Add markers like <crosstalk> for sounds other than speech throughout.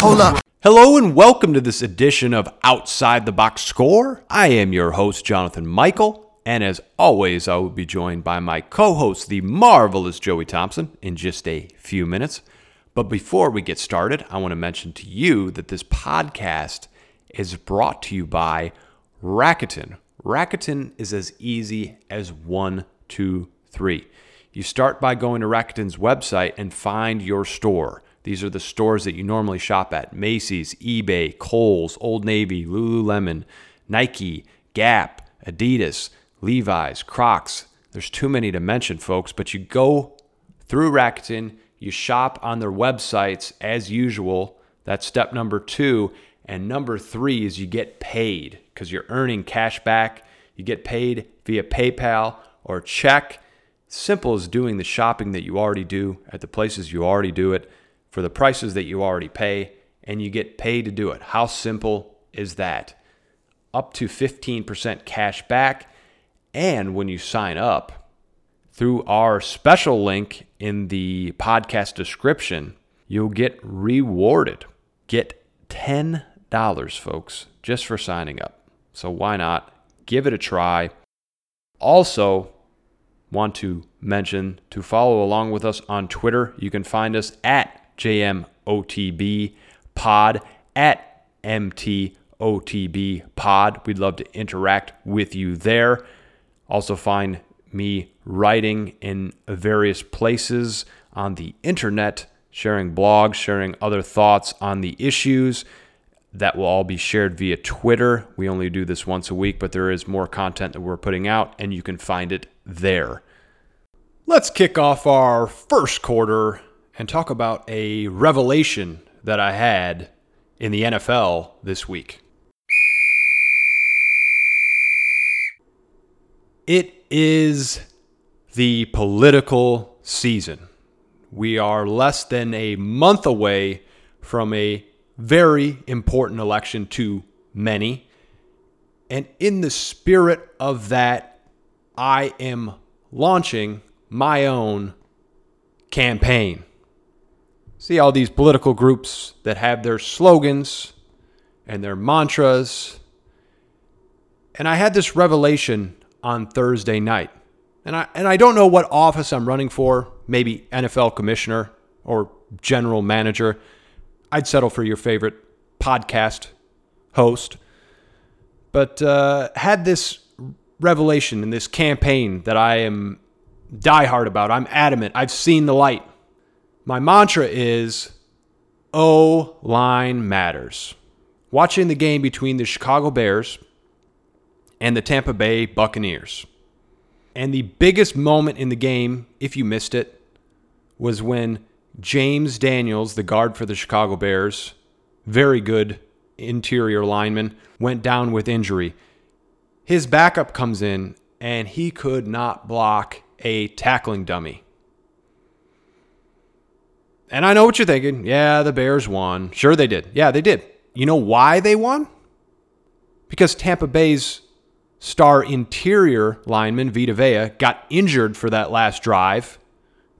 Hold up. Hello and welcome to this edition of Outside the Box Score. I am your host, Jonathan Michael, and as always, I will be joined by my co host, the marvelous Joey Thompson, in just a few minutes. But before we get started, I want to mention to you that this podcast is brought to you by Rakuten. Rakuten is as easy as one, two, three. You start by going to Rakuten's website and find your store. These are the stores that you normally shop at Macy's, eBay, Kohl's, Old Navy, Lululemon, Nike, Gap, Adidas, Levi's, Crocs. There's too many to mention, folks, but you go through Rakuten, you shop on their websites as usual. That's step number two. And number three is you get paid because you're earning cash back. You get paid via PayPal or check. Simple as doing the shopping that you already do at the places you already do it for the prices that you already pay, and you get paid to do it. How simple is that? Up to 15% cash back. And when you sign up through our special link in the podcast description, you'll get rewarded. Get $10, folks, just for signing up. So why not? Give it a try. Also, want to mention to follow along with us on Twitter. You can find us at JMOTB pod at MTOTB pod. We'd love to interact with you there. Also, find me writing in various places on the internet, sharing blogs, sharing other thoughts on the issues. That will all be shared via Twitter. We only do this once a week, but there is more content that we're putting out, and you can find it there. Let's kick off our first quarter and talk about a revelation that I had in the NFL this week. It is the political season. We are less than a month away from a very important election to many. And in the spirit of that, I am launching my own campaign. See all these political groups that have their slogans and their mantras. And I had this revelation on Thursday night. And I and I don't know what office I'm running for, maybe NFL commissioner or general manager. I'd settle for your favorite podcast host. But uh, had this revelation in this campaign that I am diehard about. I'm adamant. I've seen the light. My mantra is O line matters. Watching the game between the Chicago Bears and the Tampa Bay Buccaneers. And the biggest moment in the game, if you missed it, was when James Daniels, the guard for the Chicago Bears, very good interior lineman, went down with injury. His backup comes in and he could not block a tackling dummy. And I know what you're thinking. Yeah, the Bears won. Sure, they did. Yeah, they did. You know why they won? Because Tampa Bay's star interior lineman, Vita Vea, got injured for that last drive.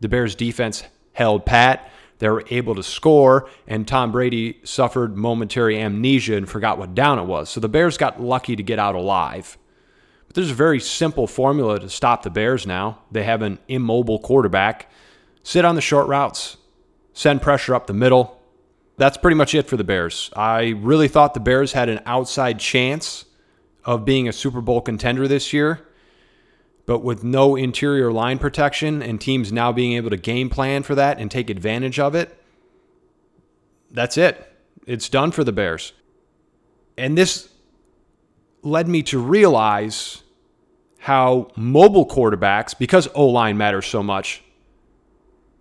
The Bears defense held pat. They were able to score, and Tom Brady suffered momentary amnesia and forgot what down it was. So the Bears got lucky to get out alive. But there's a very simple formula to stop the Bears now. They have an immobile quarterback. Sit on the short routes, send pressure up the middle. That's pretty much it for the Bears. I really thought the Bears had an outside chance of being a Super Bowl contender this year, but with no interior line protection and teams now being able to game plan for that and take advantage of it, that's it. It's done for the Bears. And this led me to realize how mobile quarterbacks, because O line matters so much,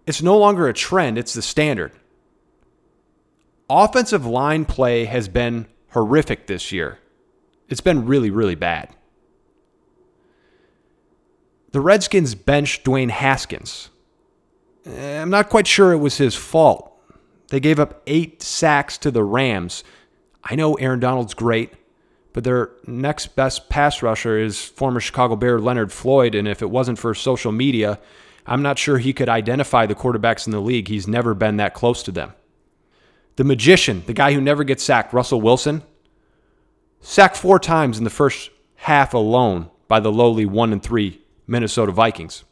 it's no longer a trend, it's the standard. Offensive line play has been horrific this year. It's been really, really bad. The Redskins benched Dwayne Haskins. Eh, I'm not quite sure it was his fault. They gave up eight sacks to the Rams. I know Aaron Donald's great, but their next best pass rusher is former Chicago Bear Leonard Floyd. And if it wasn't for social media, I'm not sure he could identify the quarterbacks in the league. He's never been that close to them. The magician, the guy who never gets sacked, Russell Wilson, sacked four times in the first half alone by the lowly 1 and 3 Minnesota Vikings.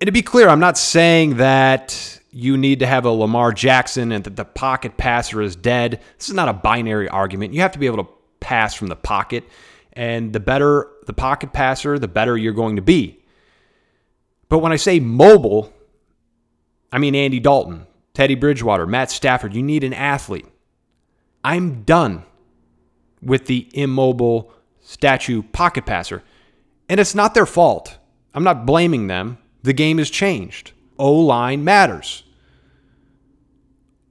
And to be clear, I'm not saying that you need to have a Lamar Jackson and that the pocket passer is dead. This is not a binary argument. You have to be able to pass from the pocket, and the better the pocket passer, the better you're going to be. But when I say mobile, I mean Andy Dalton, Teddy Bridgewater, Matt Stafford. You need an athlete. I'm done with the immobile statue pocket passer. And it's not their fault. I'm not blaming them. The game has changed. O line matters.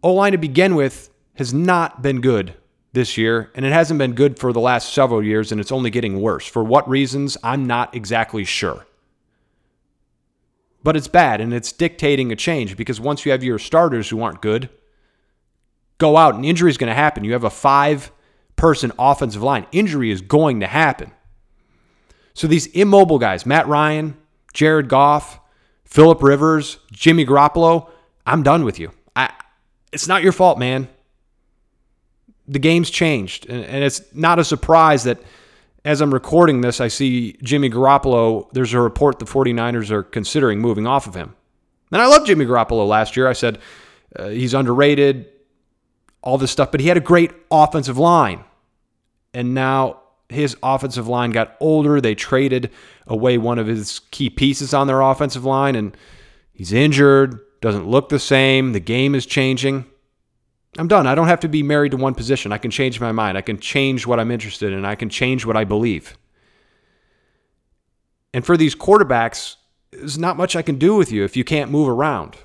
O line to begin with has not been good this year, and it hasn't been good for the last several years, and it's only getting worse. For what reasons, I'm not exactly sure. But it's bad, and it's dictating a change because once you have your starters who aren't good, go out, and injury is going to happen. You have a five person offensive line. Injury is going to happen. So these immobile guys, Matt Ryan, Jared Goff, Philip Rivers, Jimmy Garoppolo, I'm done with you. I, it's not your fault, man. The game's changed. And, and it's not a surprise that as I'm recording this, I see Jimmy Garoppolo. There's a report the 49ers are considering moving off of him. And I loved Jimmy Garoppolo last year. I said uh, he's underrated, all this stuff, but he had a great offensive line. And now his offensive line got older. They traded away one of his key pieces on their offensive line, and he's injured, doesn't look the same. The game is changing. I'm done. I don't have to be married to one position. I can change my mind. I can change what I'm interested in. I can change what I believe. And for these quarterbacks, there's not much I can do with you if you can't move around.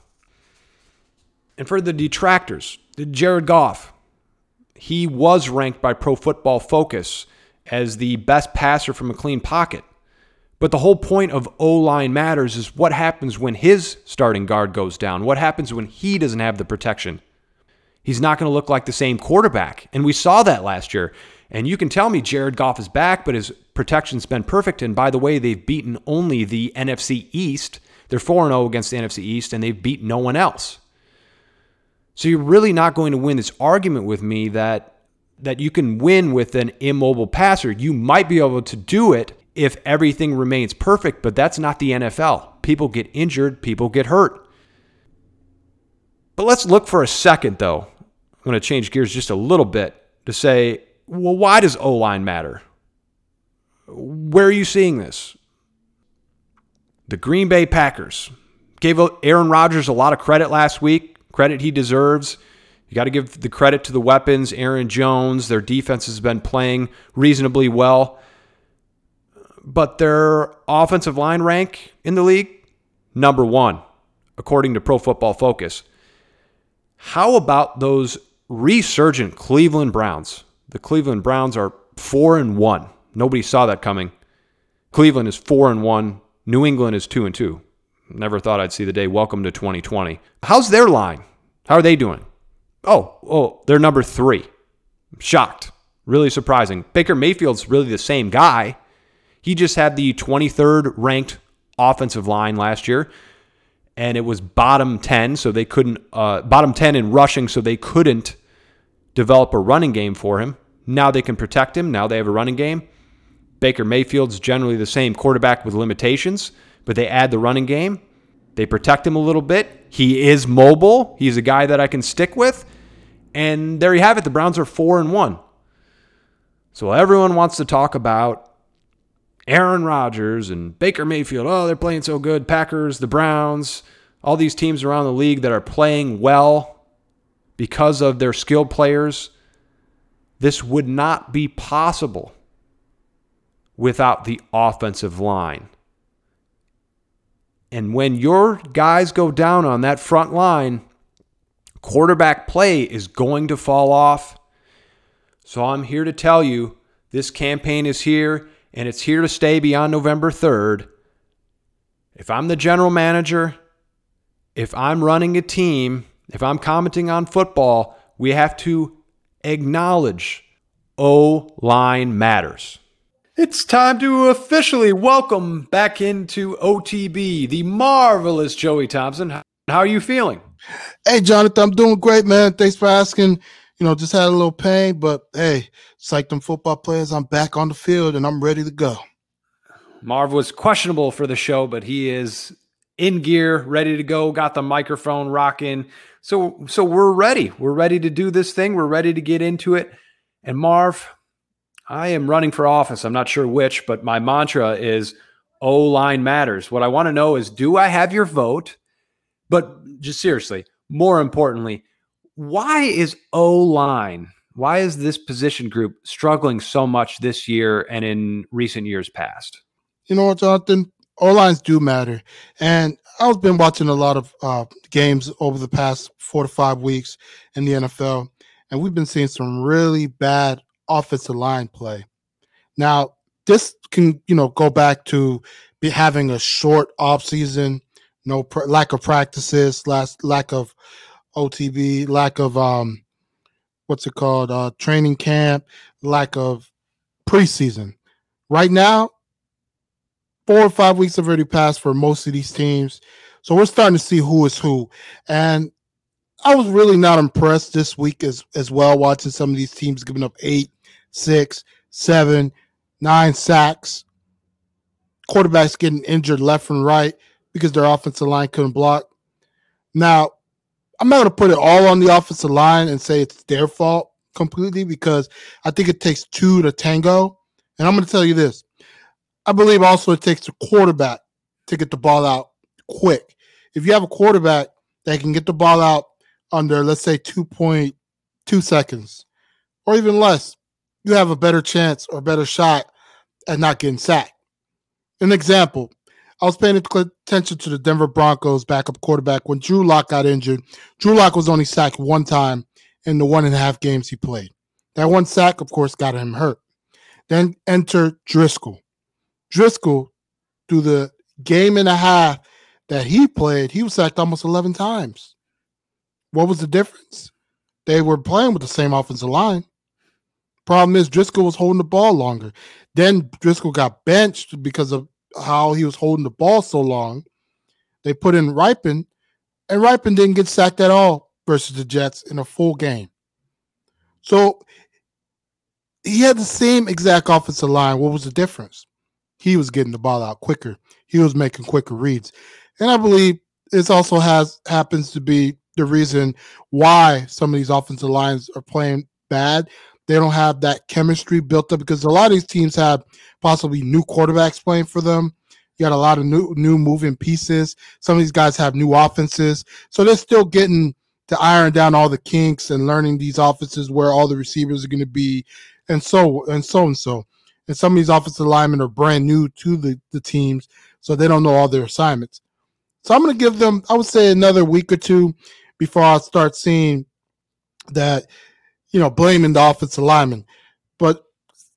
And for the detractors, Jared Goff, he was ranked by Pro Football Focus as the best passer from a clean pocket. But the whole point of O line matters is what happens when his starting guard goes down? What happens when he doesn't have the protection? He's not going to look like the same quarterback. And we saw that last year. And you can tell me Jared Goff is back, but his protection's been perfect. And by the way, they've beaten only the NFC East. They're 4 0 against the NFC East, and they've beat no one else. So you're really not going to win this argument with me that that you can win with an immobile passer. You might be able to do it if everything remains perfect, but that's not the NFL. People get injured, people get hurt. But let's look for a second, though. I'm going to change gears just a little bit to say, well, why does O line matter? Where are you seeing this? The Green Bay Packers gave Aaron Rodgers a lot of credit last week, credit he deserves. You got to give the credit to the weapons, Aaron Jones. Their defense has been playing reasonably well. But their offensive line rank in the league, number one, according to Pro Football Focus. How about those resurgent Cleveland Browns? The Cleveland Browns are four and one. Nobody saw that coming. Cleveland is four and one. New England is two and two. Never thought I'd see the day. Welcome to 2020. How's their line? How are they doing? Oh, oh, they're number three. shocked. Really surprising. Baker Mayfield's really the same guy. He just had the 23rd ranked offensive line last year, and it was bottom 10, so they couldn't, uh, bottom 10 in rushing, so they couldn't develop a running game for him. Now they can protect him. Now they have a running game. Baker Mayfield's generally the same quarterback with limitations, but they add the running game. They protect him a little bit. He is mobile. He's a guy that I can stick with. And there you have it. The Browns are four and one. So everyone wants to talk about Aaron Rodgers and Baker Mayfield. Oh, they're playing so good. Packers, the Browns, all these teams around the league that are playing well because of their skilled players. This would not be possible without the offensive line. And when your guys go down on that front line, quarterback play is going to fall off. So I'm here to tell you this campaign is here and it's here to stay beyond November 3rd. If I'm the general manager, if I'm running a team, if I'm commenting on football, we have to acknowledge O line matters. It's time to officially welcome back into OTB the marvelous Joey Thompson. How are you feeling? Hey, Jonathan, I'm doing great, man. Thanks for asking. You know, just had a little pain, but hey, it's like them football players. I'm back on the field and I'm ready to go. Marv was questionable for the show, but he is in gear, ready to go. Got the microphone rocking. So, so we're ready. We're ready to do this thing. We're ready to get into it. And Marv, I am running for office. I'm not sure which, but my mantra is O line matters. What I want to know is do I have your vote? But just seriously, more importantly, why is O line, why is this position group struggling so much this year and in recent years past? You know what, Jonathan? O lines do matter. And I've been watching a lot of uh, games over the past four to five weeks in the NFL, and we've been seeing some really bad offensive line play. Now, this can you know go back to be having a short off season, no pr- lack of practices, last lack of OTB, lack of um, what's it called, uh, training camp, lack of preseason. Right now, four or five weeks have already passed for most of these teams, so we're starting to see who is who. And I was really not impressed this week as as well, watching some of these teams giving up eight, six, seven, nine sacks, quarterbacks getting injured left and right because their offensive line couldn't block. Now, I'm not going to put it all on the offensive line and say it's their fault completely because I think it takes two to tango. And I'm going to tell you this I believe also it takes a quarterback to get the ball out quick. If you have a quarterback that can get the ball out under, let's say, 2.2 seconds or even less, you have a better chance or better shot at not getting sacked. An example, I was paying attention to the Denver Broncos backup quarterback when Drew Lock got injured. Drew Lock was only sacked one time in the one and a half games he played. That one sack, of course, got him hurt. Then enter Driskel. Driskel, through the game and a half that he played, he was sacked almost 11 times. What was the difference? They were playing with the same offensive line. Problem is, Driskel was holding the ball longer. Then Driskel got benched because of how he was holding the ball so long. They put in Rypien, and Rypien didn't get sacked at all versus the Jets in a full game. So he had the same exact offensive line. What was the difference? He was getting the ball out quicker. He was making quicker reads. And I believe this also has happens to be the reason why some of these offensive lines are playing bad they don't have that chemistry built up because a lot of these teams have possibly new quarterbacks playing for them. You got a lot of new new moving pieces. Some of these guys have new offenses, so they're still getting to iron down all the kinks and learning these offenses where all the receivers are going to be, and so and so and so. And some of these offensive linemen are brand new to the, the teams, so they don't know all their assignments. So I'm going to give them, I would say, another week or two before I start seeing that you know, blaming the offensive lineman. But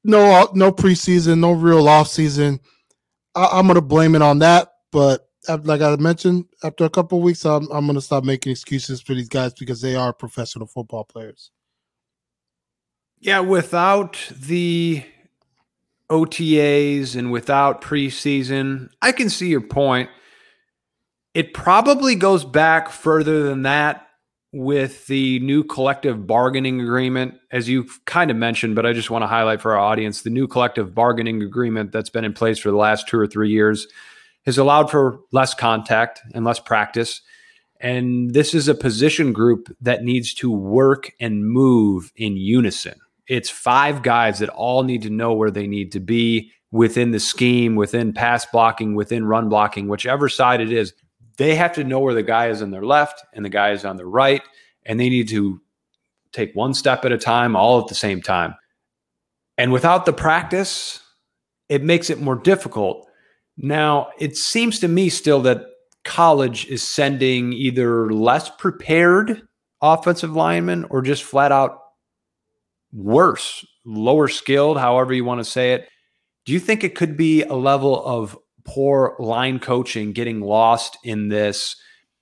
no, no preseason, no real off season. I, am gonna blame it on that. But like I mentioned, after a couple weeks, I'm I'm gonna stop making excuses for these guys because they are professional football players. Yeah, without the OTAs and without preseason, I can see your point. It probably goes back further than that with the new collective bargaining agreement, as you kind of mentioned, but I just want to highlight for our audience the new collective bargaining agreement that's been in place for the last two or three years has allowed for less contact and less practice. And this is a position group that needs to work and move in unison. It's five guys that all need to know where they need to be within the scheme, within pass blocking, within run blocking, whichever side it is they have to know where the guy is on their left and the guy is on their right, and they need to take one step at a time, all at the same time. And without the practice, it makes it more difficult. Now, it seems to me still that college is sending either less prepared offensive linemen or just flat out worse, lower skilled, however you want to say it. Do you think it could be a level of poor line coaching getting lost in this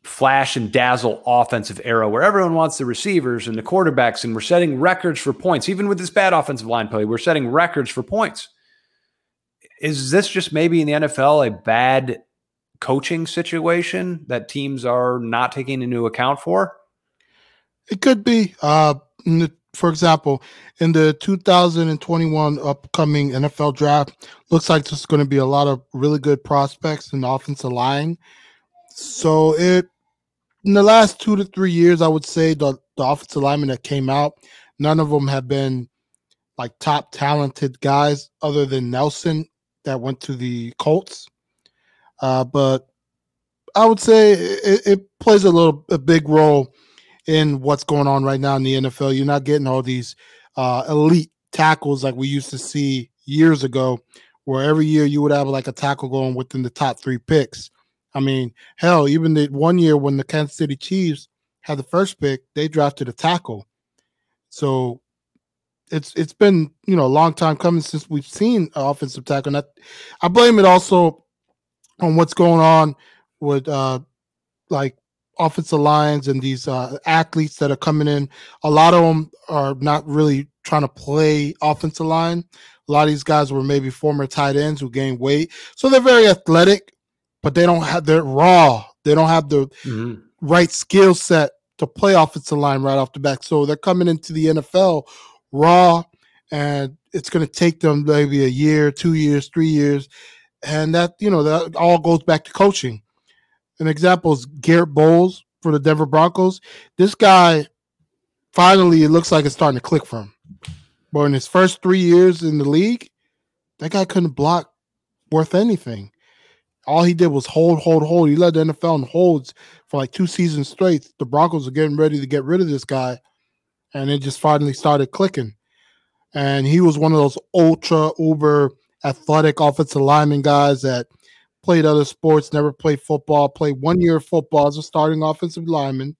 flash and dazzle offensive era where everyone wants the receivers and the quarterbacks and we're setting records for points even with this bad offensive line play we're setting records for points is this just maybe in the NFL a bad coaching situation that teams are not taking into account for? It could be. Uh, for example, in the 2021 upcoming NFL draft, looks like there's going to be a lot of really good prospects in the offensive line. So it in the last two to three years, I would say the, the offensive linemen that came out, none of them have been like top talented guys other than Nelson that went to the Colts. Uh, but I would say it, it, plays a little a big role in what's going on right now in the NFL. You're not getting all these uh, elite tackles like we used to see years ago, where every year you would have like a tackle going within the top three picks. I mean, hell, even the one year when the Kansas City Chiefs had the first pick, they drafted a tackle. So it's it's been you know a long time coming since we've seen offensive tackle. And I, I blame it also on what's going on with uh like offensive lines and these uh, athletes that are coming in. A lot of them are not really trying to play offensive line. A lot of these guys were maybe former tight ends who gained weight, so they're very athletic, but they don't have they're raw. They don't have the mm-hmm. right skill set to play offensive line right off the back. So they're coming into the NFL raw, and it's going to take them maybe a year, two years, three years, and that you know that all goes back to coaching. An example is Garett Bolles for the Denver Broncos. This guy finally it looks like it's starting to click for him. But in his first three years in the league, that guy couldn't block worth anything. All he did was hold, hold, hold. He led the NFL in holds for like two seasons straight. The Broncos are getting ready to get rid of this guy, and it just finally started clicking. And he was one of those ultra uber athletic offensive lineman guys that played other sports, never played football, played one year of football as a starting offensive lineman,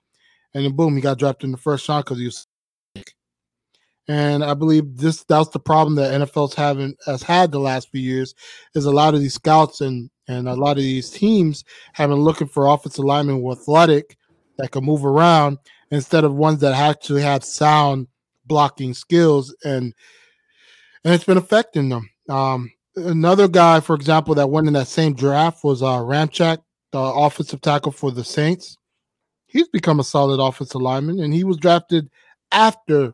and then boom, he got drafted in the first round because he was sick. And I believe this that's the problem that NFL's having has had the last few years is a lot of these scouts and and a lot of these teams have been looking for offensive linemen with athletic that can move around instead of ones that actually have sound blocking skills and and it's been affecting them. Um, another guy, for example, that went in that same draft was uh, Ramczyk, the offensive tackle for the Saints. He's become a solid offensive lineman, and he was drafted after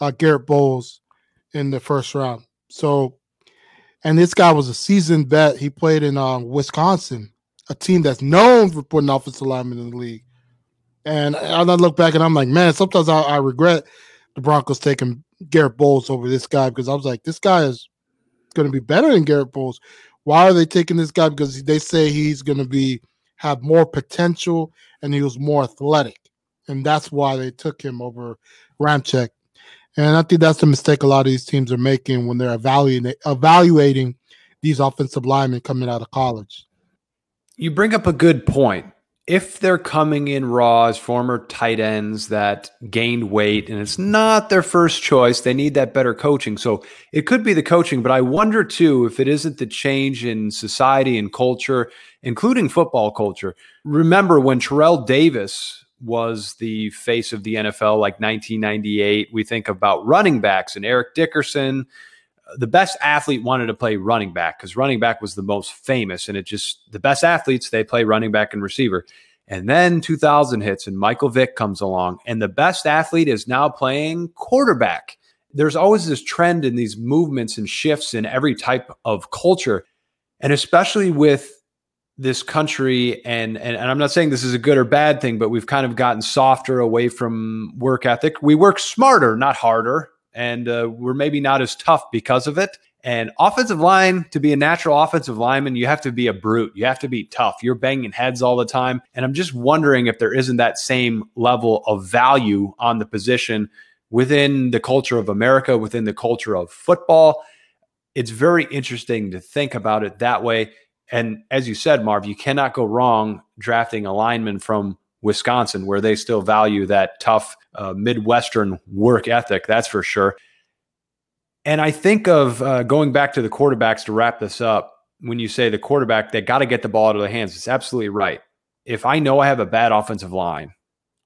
uh, Garett Bolles in the first round. So, and this guy was a seasoned vet. He played in uh, Wisconsin, a team that's known for putting offensive linemen in the league. And I, I look back and I'm like, man, sometimes I, I regret the Broncos taking Garett Bolles over this guy because I was like, this guy is going to be better than Garett Bolles. Why are they taking this guy? Because they say he's going to be have more potential and he was more athletic, and that's why they took him over Ramczyk. And I think that's the mistake a lot of these teams are making when they're evaluating evaluating these offensive linemen coming out of college. You bring up a good point if they're coming in raw as former tight ends that gained weight and it's not their first choice, they need that better coaching. So it could be the coaching, but I wonder too if it isn't the change in society and culture, including football culture. Remember when Terrell Davis was the face of the NFL like 1998, we think about running backs and Eric Dickerson. The best athlete wanted to play running back because running back was the most famous, and it just the best athletes they play running back and receiver. And then 2000 hits, and Michael Vick comes along, and the best athlete is now playing quarterback. There's always this trend in these movements and shifts in every type of culture. And especially with this country, and, and, and I'm not saying this is a good or bad thing, but we've kind of gotten softer away from work ethic. We work smarter, not harder. And uh, we're maybe not as tough because of it. And offensive line, to be a natural offensive lineman, you have to be a brute. You have to be tough. You're banging heads all the time. And I'm just wondering if there isn't that same level of value on the position within the culture of America, within the culture of football. It's very interesting to think about it that way. And as you said, Marv, you cannot go wrong drafting a lineman from Wisconsin, where they still value that tough uh, Midwestern work ethic. That's for sure. And I think of uh, going back to the quarterbacks to wrap this up. When you say the quarterback, they got to get the ball out of their hands. It's absolutely right. If I know I have a bad offensive line,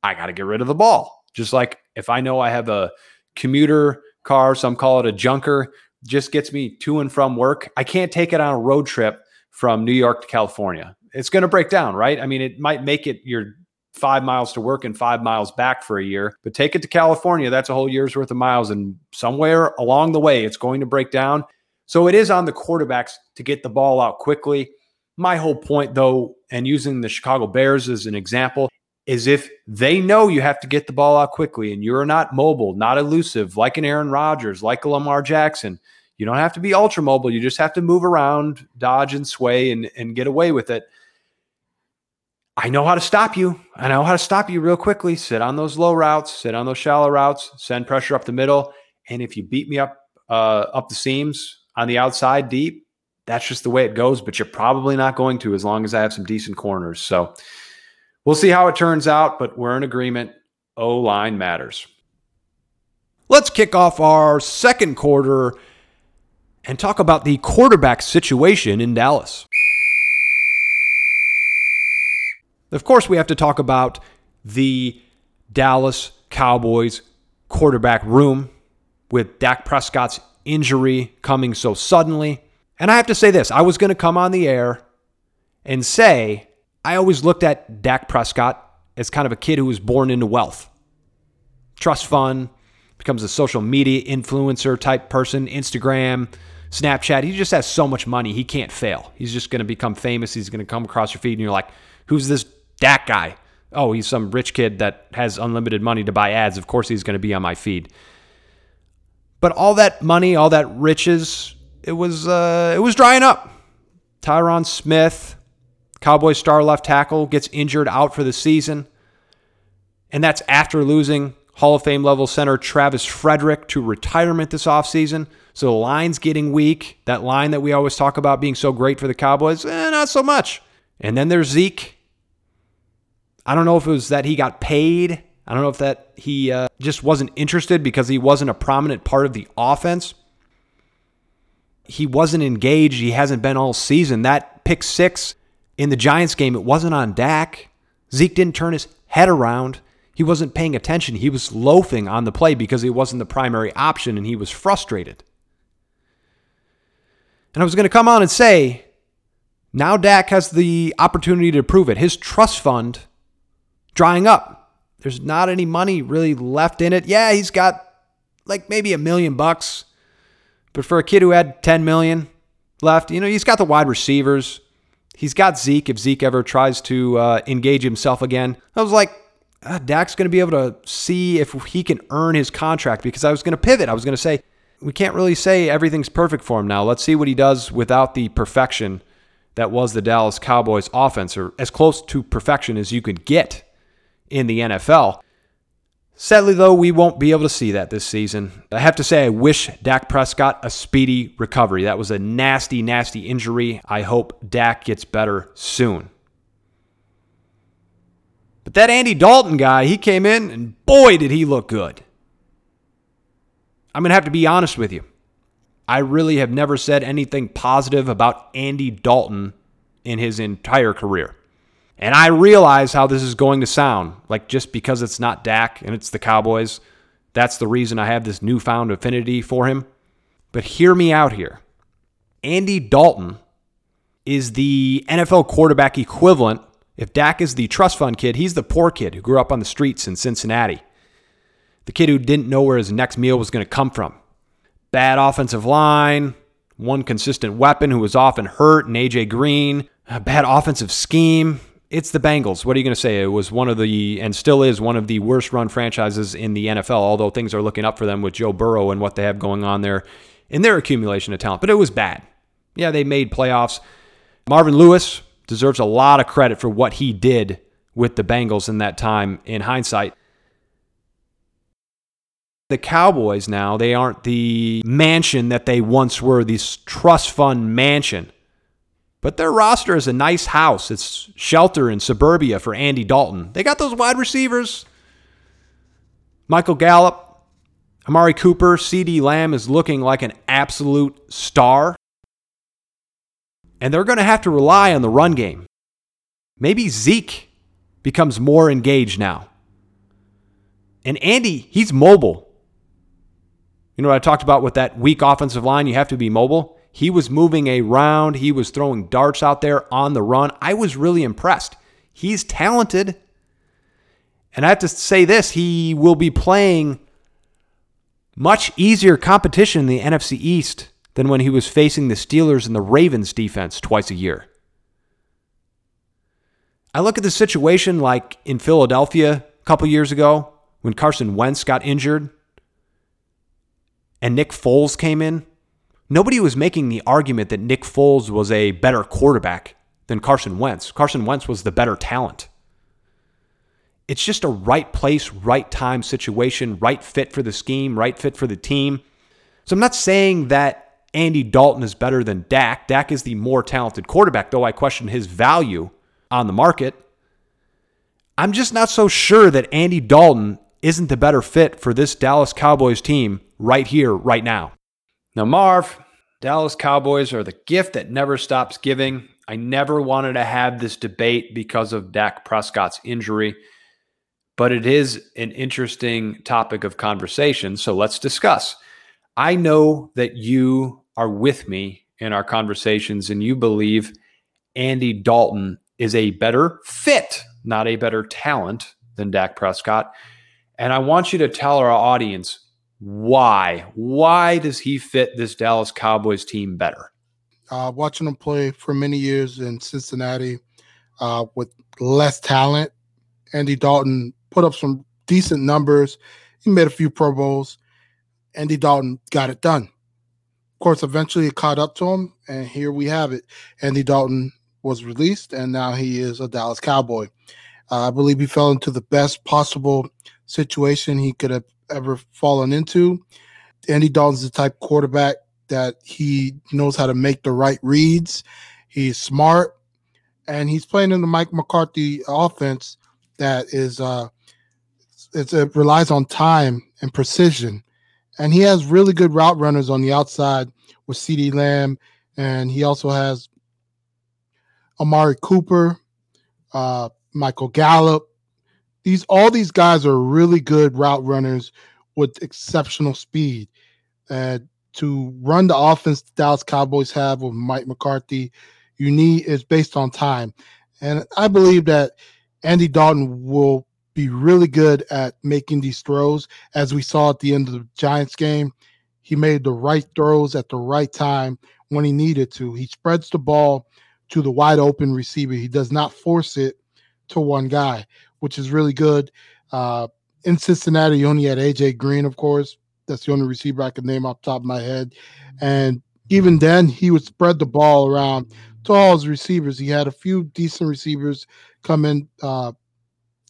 I got to get rid of the ball. Just like if I know I have a commuter car, some call it a junker, just gets me to and from work, I can't take it on a road trip from New York to California. It's going to break down, right? I mean, it might make it your five miles to work and five miles back for a year, but take it to California. That's a whole year's worth of miles. And somewhere along the way, it's going to break down. So it is on the quarterbacks to get the ball out quickly. My whole point, though, and using the Chicago Bears as an example, is if they know you have to get the ball out quickly and you're not mobile, not elusive, like an Aaron Rodgers, like a Lamar Jackson, you don't have to be ultra mobile. You just have to move around, dodge and sway, and, and get away with it. I know how to stop you. I know how to stop you real quickly. Sit on those low routes, sit on those shallow routes, send pressure up the middle. And if you beat me up uh, up the seams on the outside deep, that's just the way it goes. But you're probably not going to as long as I have some decent corners. So we'll see how it turns out. But we're in agreement. O line matters. Let's kick off our second quarter and talk about the quarterback situation in Dallas. Of course, we have to talk about the Dallas Cowboys quarterback room with Dak Prescott's injury coming so suddenly. And I have to say this I was going to come on the air and say I always looked at Dak Prescott as kind of a kid who was born into wealth. Trust fund, becomes a social media influencer type person, Instagram, Snapchat. He just has so much money, he can't fail. He's just going to become famous. He's going to come across your feed, and you're like, who's this Dak guy? Oh, he's some rich kid that has unlimited money to buy ads. Of course, he's going to be on my feed. But all that money, all that riches, it was uh, it was drying up. Tyron Smith, Cowboy star left tackle, gets injured out for the season. And that's after losing Hall of Fame level center Travis Frederick to retirement this offseason. So the line's getting weak. That line that we always talk about being so great for the Cowboys, eh, not so much. And then there's Zeke. I don't know if it was that he got paid. I don't know if that he uh, just wasn't interested because he wasn't a prominent part of the offense. He wasn't engaged. He hasn't been all season. That pick six in the Giants game, it wasn't on Dak. Zeke didn't turn his head around. He wasn't paying attention. He was loafing on the play because he wasn't the primary option and he was frustrated. And I was going to come on and say, now Dak has the opportunity to prove it. His trust fund drying up. There's not any money really left in it. Yeah, he's got like maybe a million bucks. But for a kid who had 10 million left, you know, he's got the wide receivers. He's got Zeke if Zeke ever tries to uh, engage himself again. I was like, ah, Dak's going to be able to see if he can earn his contract because I was going to pivot. I was going to say, we can't really say everything's perfect for him now. Let's see what he does without the perfection that was the Dallas Cowboys offense, or as close to perfection as you could get in the NFL. Sadly, though, we won't be able to see that this season. I have to say, I wish Dak Prescott a speedy recovery. That was a nasty, nasty injury. I hope Dak gets better soon. But that Andy Dalton guy, he came in and boy, did he look good. I'm going to have to be honest with you. I really have never said anything positive about Andy Dalton in his entire career. And I realize how this is going to sound. Like just because it's not Dak and it's the Cowboys, that's the reason I have this newfound affinity for him. But hear me out here. Andy Dalton is the NFL quarterback equivalent. If Dak is the trust fund kid, he's the poor kid who grew up on the streets in Cincinnati. The kid who didn't know where his next meal was going to come from. Bad offensive line, one consistent weapon who was often hurt, and AJ Green. A bad offensive scheme, it's the Bengals. What are you going to say? It was one of the, and still is one of the worst run franchises in the NFL, although things are looking up for them with Joe Burrow and what they have going on there in their accumulation of talent. But it was bad. Yeah, they made playoffs. Marvin Lewis deserves a lot of credit for what he did with the Bengals in that time in hindsight. The Cowboys now, they aren't the mansion that they once were, this trust fund mansion but their roster is a nice house. It's shelter in suburbia for Andy Dalton. They got those wide receivers. Michael Gallup, Amari Cooper, CeeDee Lamb is looking like an absolute star. And they're going to have to rely on the run game. Maybe Zeke becomes more engaged now. And Andy, he's mobile. You know what I talked about with that weak offensive line? You have to be mobile. He was moving around, he was throwing darts out there on the run. I was really impressed. He's talented. And I have to say this he will be playing much easier competition in the NFC East than when he was facing the Steelers and the Ravens defense twice a year. I look at the situation like in Philadelphia a couple years ago when Carson Wentz got injured and Nick Foles came in. Nobody was making the argument that Nick Foles was a better quarterback than Carson Wentz. Carson Wentz was the better talent. It's just a right place, right time situation, right fit for the scheme, right fit for the team. So I'm not saying that Andy Dalton is better than Dak. Dak is the more talented quarterback, though I question his value on the market. I'm just not so sure that Andy Dalton isn't the better fit for this Dallas Cowboys team right here, right now. Now, Marv, Dallas Cowboys are the gift that never stops giving. I never wanted to have this debate because of Dak Prescott's injury but it is an interesting topic of conversation. So let's discuss. I know that you are with me in our conversations and you believe Andy Dalton is a better fit, not a better talent than Dak Prescott. And I want you to tell our audience why. Why does he fit this Dallas Cowboys team better? Uh, watching him play for many years in Cincinnati uh, with less talent, Andy Dalton put up some decent numbers. He made a few Pro Bowls. Andy Dalton got it done. Of course, eventually it caught up to him, and here we have it. Andy Dalton was released, and now he is a Dallas Cowboy. Uh, I believe he fell into the best possible situation he could have ever fallen into. Andy Dalton's the type quarterback that he knows how to make the right reads. He's smart, and he's playing in the Mike McCarthy offense that is uh, it relies on time and precision. And he has really good route runners on the outside with CeeDee Lamb. And he also has Amari Cooper, uh, Michael Gallup. These all these guys are really good route runners with exceptional speed. And to run the offense the Dallas Cowboys have with Mike McCarthy, you need is based on time. And I believe that Andy Dalton will be really good at making these throws, as we saw at the end of the Giants game. He made the right throws at the right time when he needed to. He spreads the ball to the wide open receiver. He does not force it to one guy, which is really good. Uh, in Cincinnati, you only had AJ Green, of course. That's the only receiver I can name off top of my head. And even then, he would spread the ball around to all his receivers. He had a few decent receivers come in uh,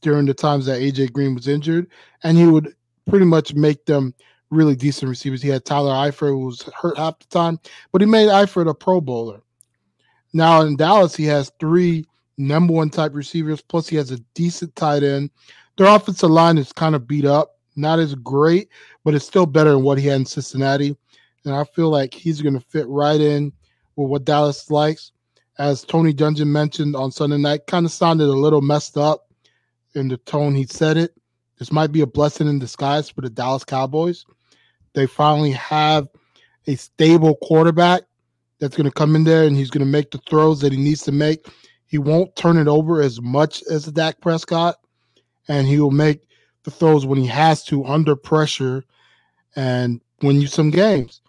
during the times that AJ Green was injured, and he would pretty much make them really decent receivers. He had Tyler Eifert, who was hurt half the time, but he made Eifert a Pro Bowler. Now in Dallas, he has three number one type receivers, plus he has a decent tight end. Their offensive line is kind of beat up, not as great, but it's still better than what he had in Cincinnati. And I feel like he's going to fit right in with what Dallas likes. As Tony Dungy mentioned on Sunday night, kind of sounded a little messed up in the tone he said it. This might be a blessing in disguise for the Dallas Cowboys. They finally have a stable quarterback that's going to come in there and he's going to make the throws that he needs to make. He won't turn it over as much as Dak Prescott, and he will make the throws when he has to under pressure and win you some games.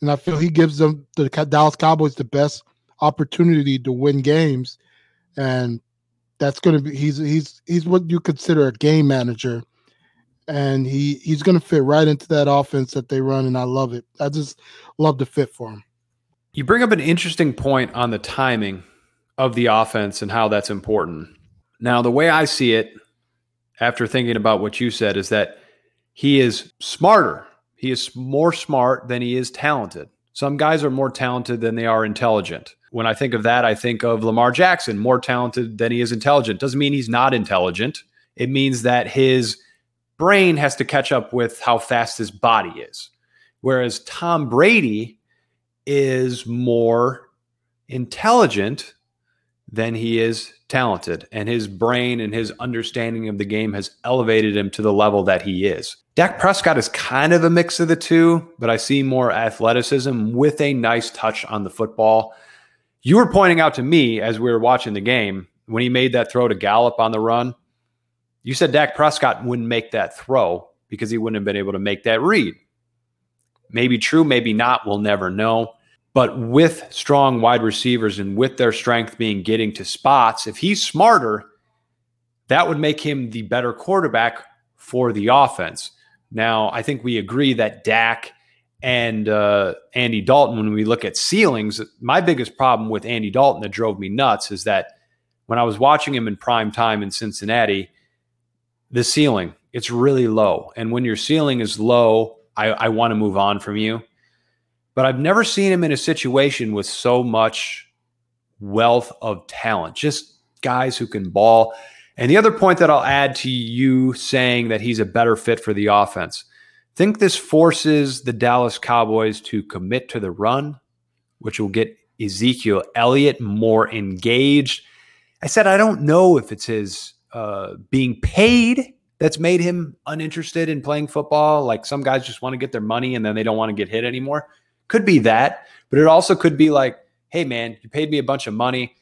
And I feel he gives them the Dallas Cowboys the best opportunity to win games. And that's going to be he's he's he's what you consider a game manager and he he's going to fit right into that offense that they run and I love it. I just love the fit for him. You bring up an interesting point on the timing of the offense and how that's important. Now, the way I see it after thinking about what you said is that he is smarter. He is more smart than he is talented. Some guys are more talented than they are intelligent when I think of that, I think of Lamar Jackson, more talented than he is intelligent. Doesn't mean he's not intelligent. It means that his brain has to catch up with how fast his body is. Whereas Tom Brady is more intelligent then he is talented. And his brain and his understanding of the game has elevated him to the level that he is. Dak Prescott is kind of a mix of the two, but I see more athleticism with a nice touch on the football. You were pointing out to me as we were watching the game when he made that throw to Gallup on the run. You said Dak Prescott wouldn't make that throw because he wouldn't have been able to make that read. Maybe true, maybe not. We'll never know. But with strong wide receivers and with their strength being getting to spots, if he's smarter, that would make him the better quarterback for the offense. Now, I think we agree that Dak and uh, Andy Dalton, when we look at ceilings, my biggest problem with Andy Dalton that drove me nuts is that when I was watching him in prime time in Cincinnati, the ceiling, it's really low. And when your ceiling is low, I, I want to move on from you. But I've never seen him in a situation with so much wealth of talent, just guys who can ball. And the other point that I'll add to you saying that he's a better fit for the offense, think this forces the Dallas Cowboys to commit to the run, which will get Ezekiel Elliott more engaged. I said, I don't know if it's his uh, being paid that's made him uninterested in playing football. Like some guys just want to get their money and then they don't want to get hit anymore. Could be that, but it also could be like, hey, man, you paid me a bunch of money.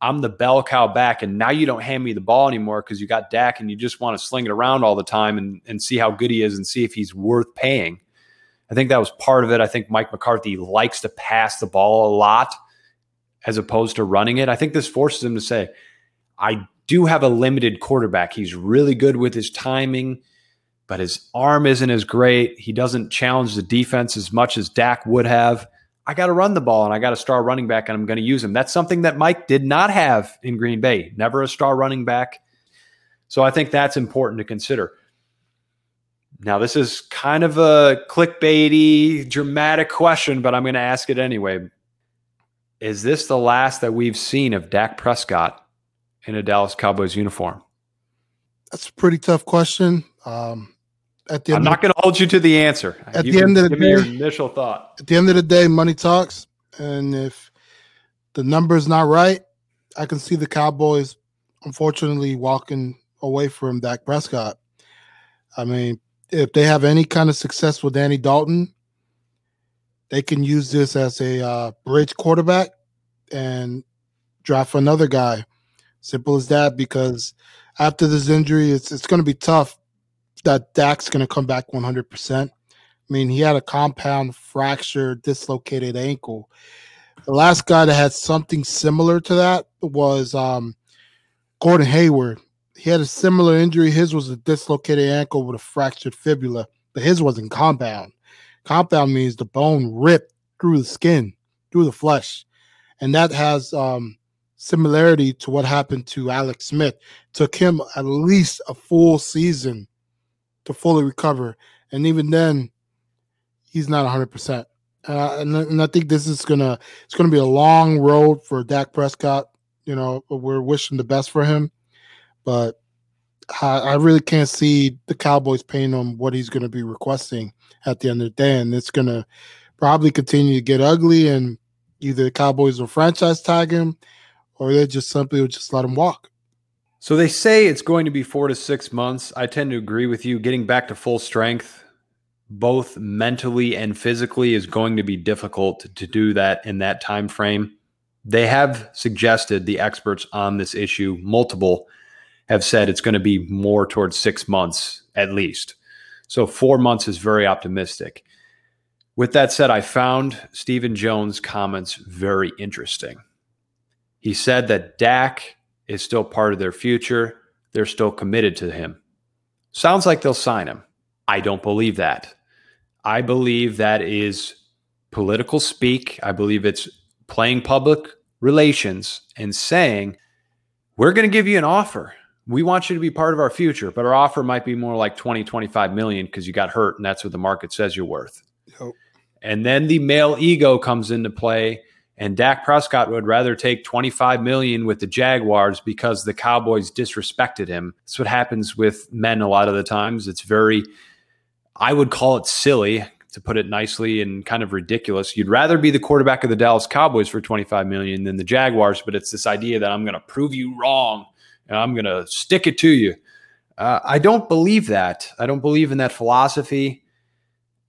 I'm the bell cow back, and now you don't hand me the ball anymore because you got Dak and you just want to sling it around all the time and, and see how good he is and see if he's worth paying. I think that was part of it. I think Mike McCarthy likes to pass the ball a lot as opposed to running it. I think this forces him to say, I do have a limited quarterback. He's really good with his timing, but his arm isn't as great. He doesn't challenge the defense as much as Dak would have. I got to run the ball and I got a star running back and I'm going to use him. That's something that Mike did not have in Green Bay. Never a star running back. So I think that's important to consider. Now, this is kind of a clickbaity, dramatic question, but I'm going to ask it anyway. Is this the last that we've seen of Dak Prescott in a Dallas Cowboys uniform? That's a pretty tough question. Um, at the I'm not going to hold you to the answer. At you the end of the day, initial thought. At the end of the day, money talks, and if the number's not right, I can see the Cowboys, unfortunately, walking away from Dak Prescott. I mean, if they have any kind of success with Andy Dalton, they can use this as a uh, bridge quarterback and draft another guy Simple as that. Because after this injury, it's it's going to be tough. That Dak's going to come back 100. percent I mean, he had a compound fracture, dislocated ankle. The last guy that had something similar to that was um, Gordon Hayward. He had a similar injury. His was a dislocated ankle with a fractured fibula, but his wasn't compound. Compound means the bone ripped through the skin, through the flesh, and that has um, similarity to what happened to Alex Smith. took him at least a full season to fully recover, and even then, he's not 100. Uh, percent and, and I think this is gonna it's gonna be a long road for Dak Prescott. You know, we're wishing the best for him, but I, I really can't see the Cowboys paying him what he's going to be requesting at the end of the day, and it's going to probably continue to get ugly. And either the Cowboys will franchise tag him, or they just simply would just let him walk. So they say it's going to be four to six months. I tend to agree with you. Getting back to full strength, both mentally and physically, is going to be difficult to do that in that time frame. They have suggested the experts on this issue, multiple, have said it's going to be more towards six months at least. So four months is very optimistic. With that said, I found Stephen Jones' comments very interesting. He said that Dak is still part of their future. They're still committed to him. Sounds like they'll sign him. I don't believe that. I believe that is political speak. I believe it's playing public relations and saying, we're going to give you an offer. We want you to be part of our future, but our offer might be more like 20, 25 million because you got hurt and that's what the market says you're worth. Yep. And then the male ego comes into play and Dak Prescott would rather take 25 million with the Jaguars because the Cowboys disrespected him. That's what happens with men a lot of the times. It's very I would call it silly. to put it nicely and kind of ridiculous. You'd rather be the quarterback of the Dallas Cowboys for 25 million than the Jaguars, but it's this idea that I'm going to prove you wrong and I'm going to stick it to you. Uh, I don't believe that. I don't believe in that philosophy.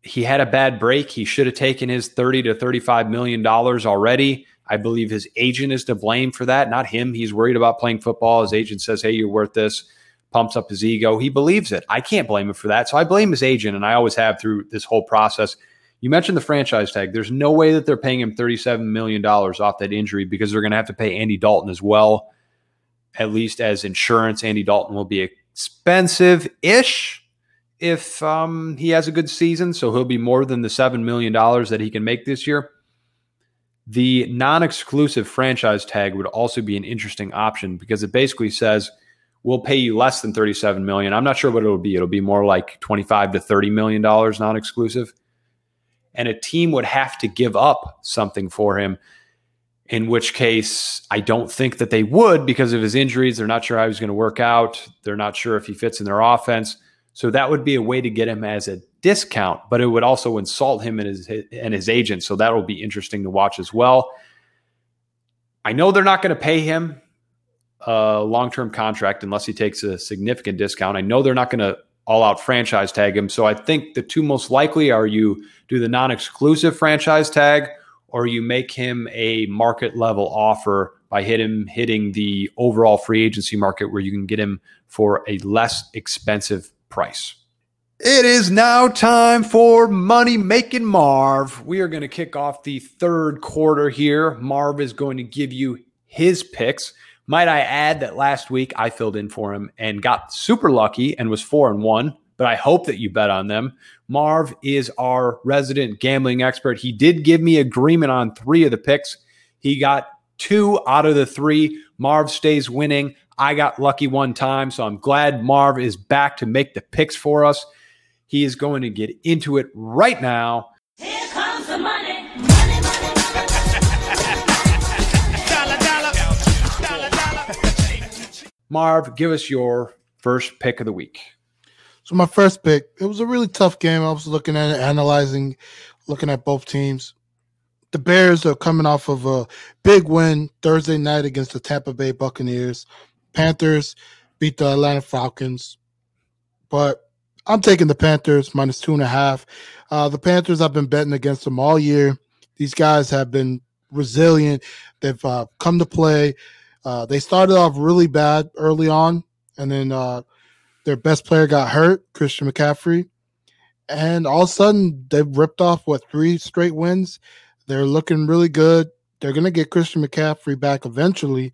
He had a bad break. He should have taken his 30 to 35 million dollars already. I believe his agent is to blame for that, not him. He's worried about playing football. His agent says, "Hey, you're worth this." Pumps up his ego. He believes it. I can't blame him for that. So I blame his agent, and I always have through this whole process. You mentioned the franchise tag. There's no way that they're paying him $37 million off that injury because they're going to have to pay Andy Dalton as well, at least as insurance. Andy Dalton will be expensive ish if um, he has a good season. So he'll be more than the $7 million that he can make this year. The non exclusive franchise tag would also be an interesting option because it basically says we'll pay you less than 37 million. I'm not sure what it'll be. It'll be more like 25 to 30 million dollars non exclusive. And a team would have to give up something for him, in which case I don't think that they would because of his injuries. They're not sure how he's going to work out. They're not sure if he fits in their offense. So that would be a way to get him as a discount, but it would also insult him and his and his agent. So that will be interesting to watch as well. I know they're not going to pay him a long-term contract unless he takes a significant discount. I know they're not going to all-out franchise tag him. So I think the two most likely are you do the non-exclusive franchise tag or you make him a market level offer by hit him hitting the overall free agency market where you can get him for a less expensive price. It is now time for Money Making Marv. We are going to kick off the third quarter here. Marv is going to give you his picks. Might I add that last week I filled in for him and got super lucky and was four and one, but I hope that you bet on them. Marv is our resident gambling expert. He did give me agreement on three of the picks. He got two out of the three. Marv stays winning. I got lucky one time, so I'm glad Marv is back to make the picks for us. He is going to get into it right now. Here comes the money. Money, money, money. dollar, dollar, dollar, dollar. Marv, give us your first pick of the week. So my first pick, it was a really tough game. I was looking at it, analyzing, looking at both teams. The Bears are coming off of a big win Thursday night against the Tampa Bay Buccaneers. Panthers beat the Atlanta Falcons, but I'm taking the Panthers minus two and a half. Uh, the Panthers, I've been betting against them all year. These guys have been resilient. They've uh, come to play. Uh, they started off really bad early on, and then uh, their best player got hurt, Christian McCaffrey, and all of a sudden they've ripped off what three straight wins. They're looking really good. They're gonna get Christian McCaffrey back eventually.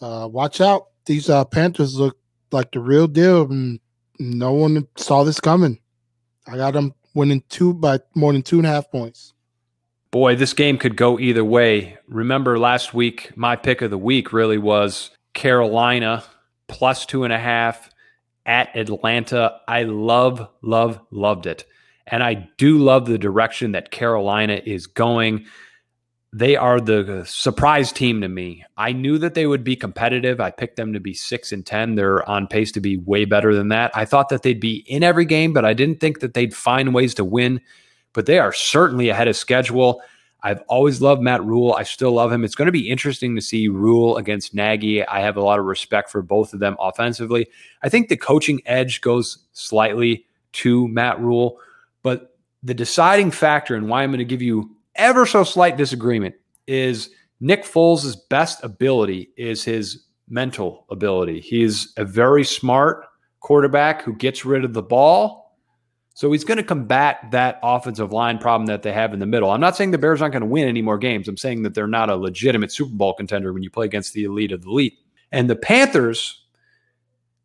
Uh, watch out! These uh, Panthers look like the real deal, and no one saw this coming. I got them winning two by more than two and a half points. Boy, this game could go either way. Remember last week, my pick of the week really was Carolina plus two and a half at Atlanta. I love, love, loved it. And I do love the direction that Carolina is going. They are the surprise team to me. I knew that they would be competitive. I picked them to be six and 10. They're on pace to be way better than that. I thought that they'd be in every game, but I didn't think that they'd find ways to win. But they are certainly ahead of schedule. I've always loved Matt Rhule. I still love him. It's going to be interesting to see Rhule against Nagy. I have a lot of respect for both of them offensively. I think the coaching edge goes slightly to Matt Rhule, but the deciding factor and why I'm going to give you ever so slight disagreement is Nick Foles' best ability is his mental ability. He's a very smart quarterback who gets rid of the ball. So he's going to combat that offensive line problem that they have in the middle. I'm not saying the Bears aren't going to win any more games. I'm saying that they're not a legitimate Super Bowl contender when you play against the elite of the elite. And the Panthers,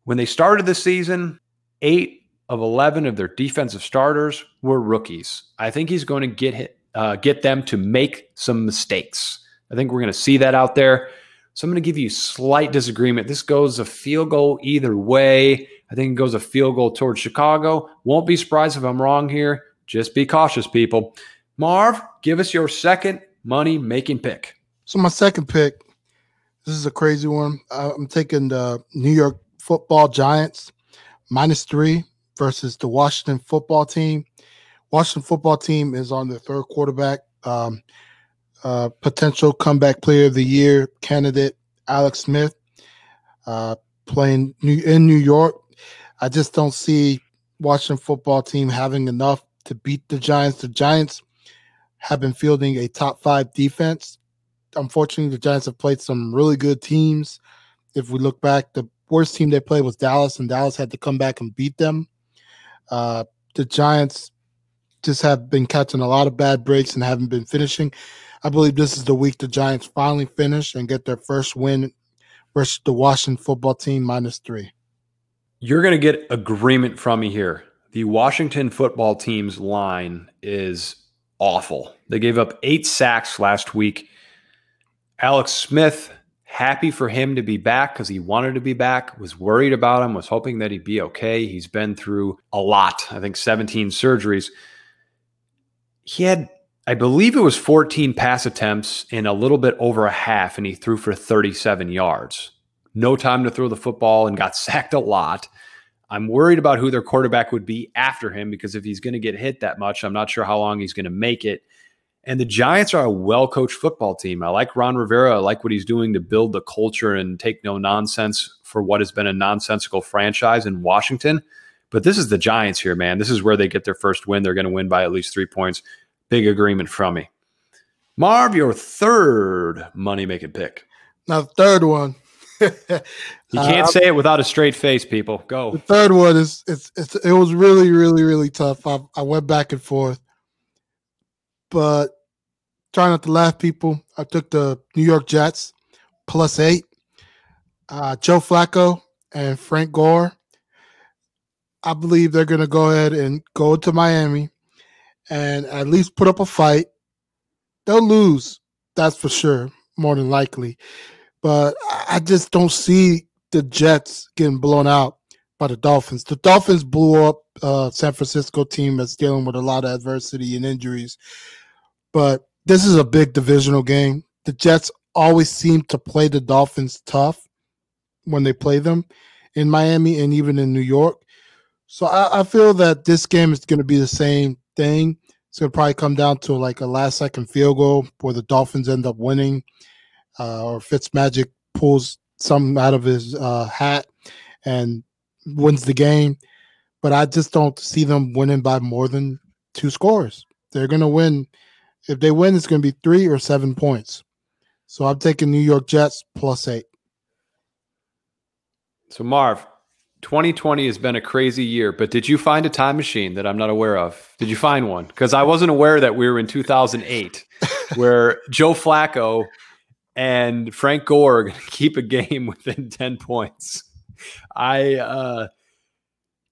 when they started the season, eight of 11 of their defensive starters were rookies. I think he's going to get hit, uh, get them to make some mistakes. I think we're going to see that out there. So I'm going to give you slight disagreement. This goes a field goal either way. I think it goes a field goal towards Chicago. Won't be surprised if I'm wrong here. Just be cautious, people. Marv, give us your second money making pick. So my second pick, this is a crazy one. Uh, I'm taking the New York Football Giants minus three versus the Washington Football Team. Washington football team is on their third quarterback. Um, uh, potential comeback player of the year candidate Alex Smith uh, playing New, in New York. I just don't see Washington football team having enough to beat the Giants. The Giants have been fielding a top five defense. Unfortunately, the Giants have played some really good teams. If we look back, the worst team they played was Dallas, and Dallas had to come back and beat them. Uh, the Giants just have been catching a lot of bad breaks and haven't been finishing. I believe this is the week the Giants finally finish and get their first win versus the Washington football team minus three. You're going to get agreement from me here. The Washington football team's line is awful. They gave up eight sacks last week. Alex Smith, happy for him to be back because he wanted to be back, was worried about him, was hoping that he'd be okay. He's been through a lot, I think 17 surgeries. He had, I believe it was 14 pass attempts in a little bit over a half, and he threw for 37 yards. No time to throw the football and got <laughs> sacked a lot. I'm worried about who their quarterback would be after him because if he's going to get hit that much, I'm not sure how long he's going to make it. And the Giants are a well coached football team. I like Ron Rivera. I like what he's doing to build the culture and take no nonsense for what has been a nonsensical franchise in Washington. But this is the Giants here, man. This is where they get their first win. They're going to win by at least three points. Big agreement from me. Marv, your third money making pick. Now, the third one. <laughs> You can't Uh, say it without a straight face, people. The Go. third one is it's, it's it was really really really tough. I, I went back and forth, but trying not to laugh, people. I took the New York Jets plus eight. Uh, Joe Flacco and Frank Gore. I believe they're going to go ahead and go to Miami and at least put up a fight. They'll lose, that's for sure, more than likely. But I just don't see the Jets getting blown out by the Dolphins. The Dolphins blew up uh, San Francisco team that's dealing with a lot of adversity and injuries. But this is a big divisional game. The Jets always seem to play the Dolphins tough when they play them in Miami and even in New York. So I, I feel that this game is going to be the same thing. It's going to probably come down to like a last second field goal where the Dolphins end up winning, uh, or Fitzmagic pulls something out of his uh, hat and wins the game. But I just don't see them winning by more than two scores. They're going to win. If they win, it's going to be three or seven points. So I'm taking New York Jets plus eight. So, Marv, 2020 has been a crazy year, but did you find a time machine that I'm not aware of? Did you find one? Because I wasn't aware that we were in 2008, <laughs> where Joe Flacco and Frank Gore are going <laughs> to keep a game within 10 points. I uh,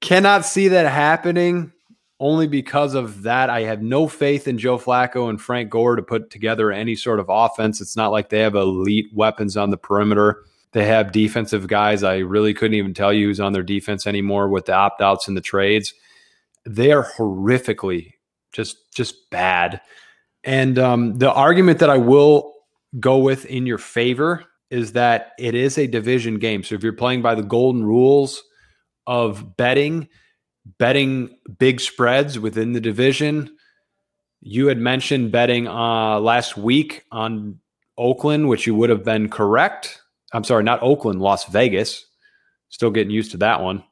cannot see that happening only because of that. I have no faith in Joe Flacco and Frank Gore to put together any sort of offense. It's not like they have elite weapons on the perimeter. They have defensive guys. I really couldn't even tell you who's on their defense anymore with the opt outs and the trades. They are horrifically just just bad. And um, the argument that I will go with in your favor is that it is a division game. So if you're playing by the golden rules of betting, betting big spreads within the division, you had mentioned betting uh, last week on Oakland, which you would have been correct. I'm sorry, not Oakland, Las Vegas. Still getting used to that one.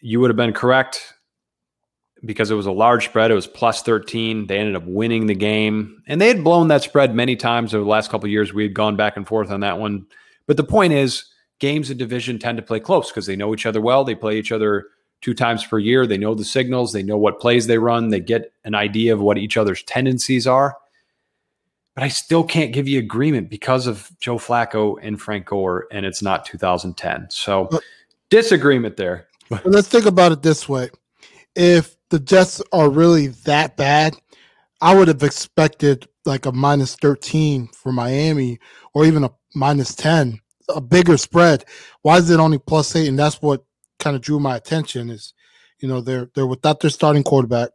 You would have been correct because it was a large spread. It was plus 13. They ended up winning the game. And they had blown that spread many times over the last couple years. We had gone back and forth on that one. But the point is, games in division tend to play close because they know each other well. They play each other two times per year. They know the signals. They know what plays they run. They get an idea of what each other's tendencies are. But I still can't give you agreement because of Joe Flacco and Frank Gore, and it's not 2010. So But- disagreement there. But let's think about it this way. If the Jets are really that bad, I would have expected like a minus 13 for Miami or even a minus 10, a bigger spread. Why is it only plus eight? And that's what kind of drew my attention is, you know, they're they're without their starting quarterback.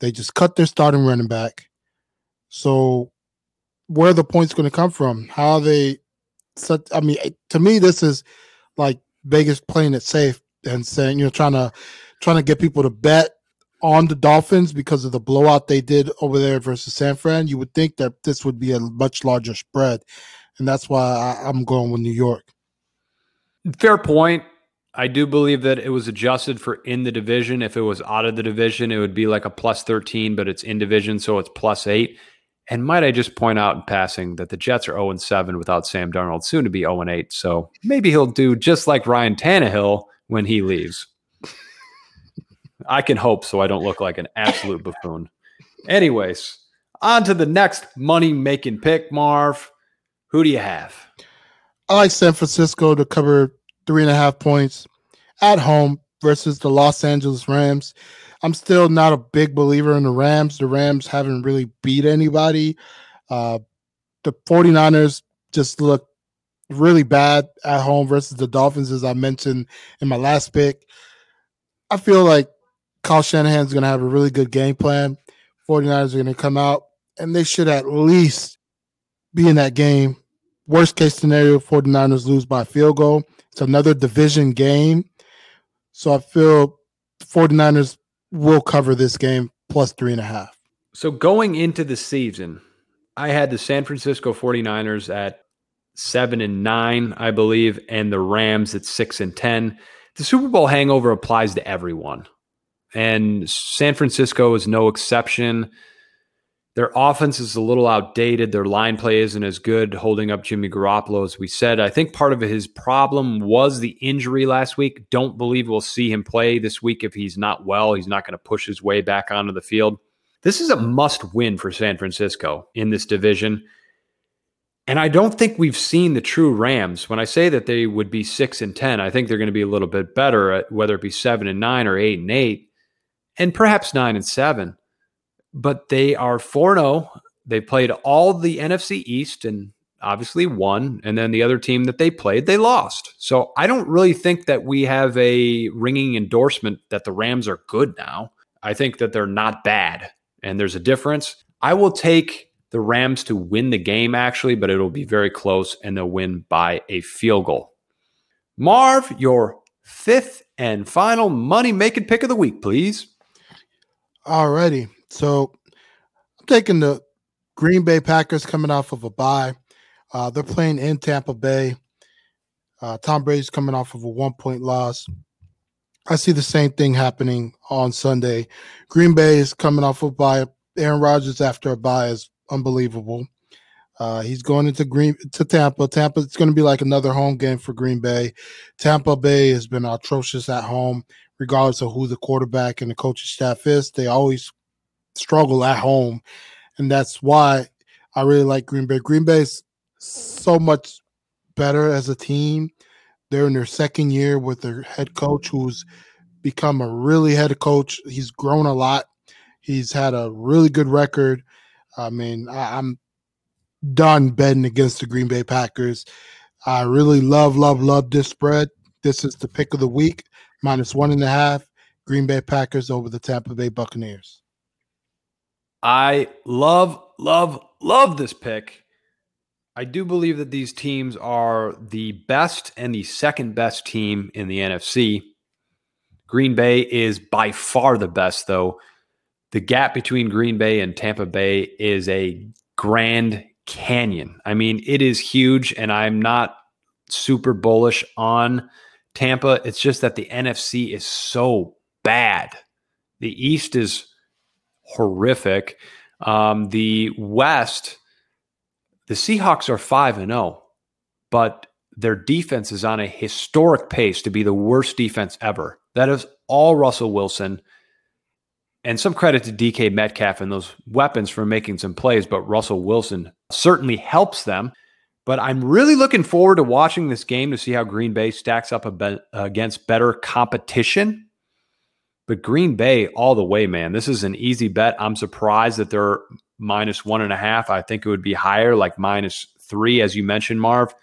They just cut their starting running back. So where the points going to come from? How they such I mean, to me, this is like Vegas playing it safe and saying, you know, trying to trying to get people to bet on the Dolphins because of the blowout they did over there versus San Fran, you would think that this would be a much larger spread. And that's why I, I'm going with New York. Fair point. I do believe that it was adjusted for in the division. If it was out of the division, it would be like a plus 13, but it's in division, so it's plus eight. And might I just point out in passing that the Jets are 0 7 without Sam Darnold, soon to be 0 8. So maybe he'll do just like Ryan Tannehill when he leaves. I can hope so I don't look like an absolute buffoon. Anyways, on to the next money making pick, Marv. Who do you have? I like San Francisco to cover three and a half points at home versus the Los Angeles Rams. I'm still not a big believer in the Rams. The Rams haven't really beat anybody. Uh, the 49ers just look really bad at home versus the Dolphins, as I mentioned in my last pick. I feel like Kyle Shanahan's going to have a really good game plan. 49ers are going to come out, and they should at least be in that game. Worst case scenario, 49ers lose by field goal. It's another division game. So I feel 49ers will cover this game plus three and a half. So going into the season, I had the San Francisco 49ers at seven and nine, I believe, and the Rams at six and 10. The Super Bowl hangover applies to everyone. And San Francisco is no exception. Their offense is a little outdated. Their line play isn't as good holding up Jimmy Garoppolo as we said. I think part of his problem was the injury last week. Don't believe we'll see him play this week if he's not well. He's not going to push his way back onto the field. This is a must win for San Francisco in this division. And I don't think we've seen the true Rams. When I say that they would be 6 and 10, I think they're going to be a little bit better at whether it be 7 and 9 or 8 and 8 and perhaps 9 and 7 but they are 4 0. They played all the NFC East and obviously won. And then the other team that they played, they lost. So I don't really think that we have a ringing endorsement that the Rams are good now. I think that they're not bad. And there's a difference. I will take the Rams to win the game, actually, but it'll be very close and they'll win by a field goal. Marv, your fifth and final money making pick of the week, please. Alrighty. So I'm taking the Green Bay Packers coming off of a bye. Uh, they're playing in Tampa Bay. Uh, Tom Brady's coming off of a one point loss. I see the same thing happening on Sunday. Green Bay is coming off of a bye. Aaron Rodgers after a bye is unbelievable. Uh, he's going into Green to Tampa. Tampa, it's going to be like another home game for Green Bay. Tampa Bay has been atrocious at home, regardless of who the quarterback and the coaching staff is. They always struggle at home, and that's why I really like Green Bay. Green Bay's so much better as a team. They're in their second year with their head coach, who's become a really head coach. He's grown a lot. He's had a really good record. I mean, I, I'm done betting against the Green Bay Packers. I really love, love, love this spread. This is the pick of the week, minus one and a half. Green Bay Packers over the Tampa Bay Buccaneers. I love, love, love this pick. I do believe that these teams are the best and the second best team in the NFC. Green Bay is by far the best, though. The gap between Green Bay and Tampa Bay is a grand canyon. I mean, it is huge, and I'm not super bullish on Tampa. It's just that the NFC is so bad. The East is horrific. Um, the West, the Seahawks are 5 and 0, but their defense is on a historic pace to be the worst defense ever. That is all Russell Wilson. And some credit to DK Metcalf and those weapons for making some plays, but Russell Wilson certainly helps them. But I'm really looking forward to watching this game to see how Green Bay stacks up be- against better competition. But Green Bay, all the way, man. This is an easy bet. I'm surprised that they're minus one and a half. I think it would be higher, like minus three, as you mentioned, Marv.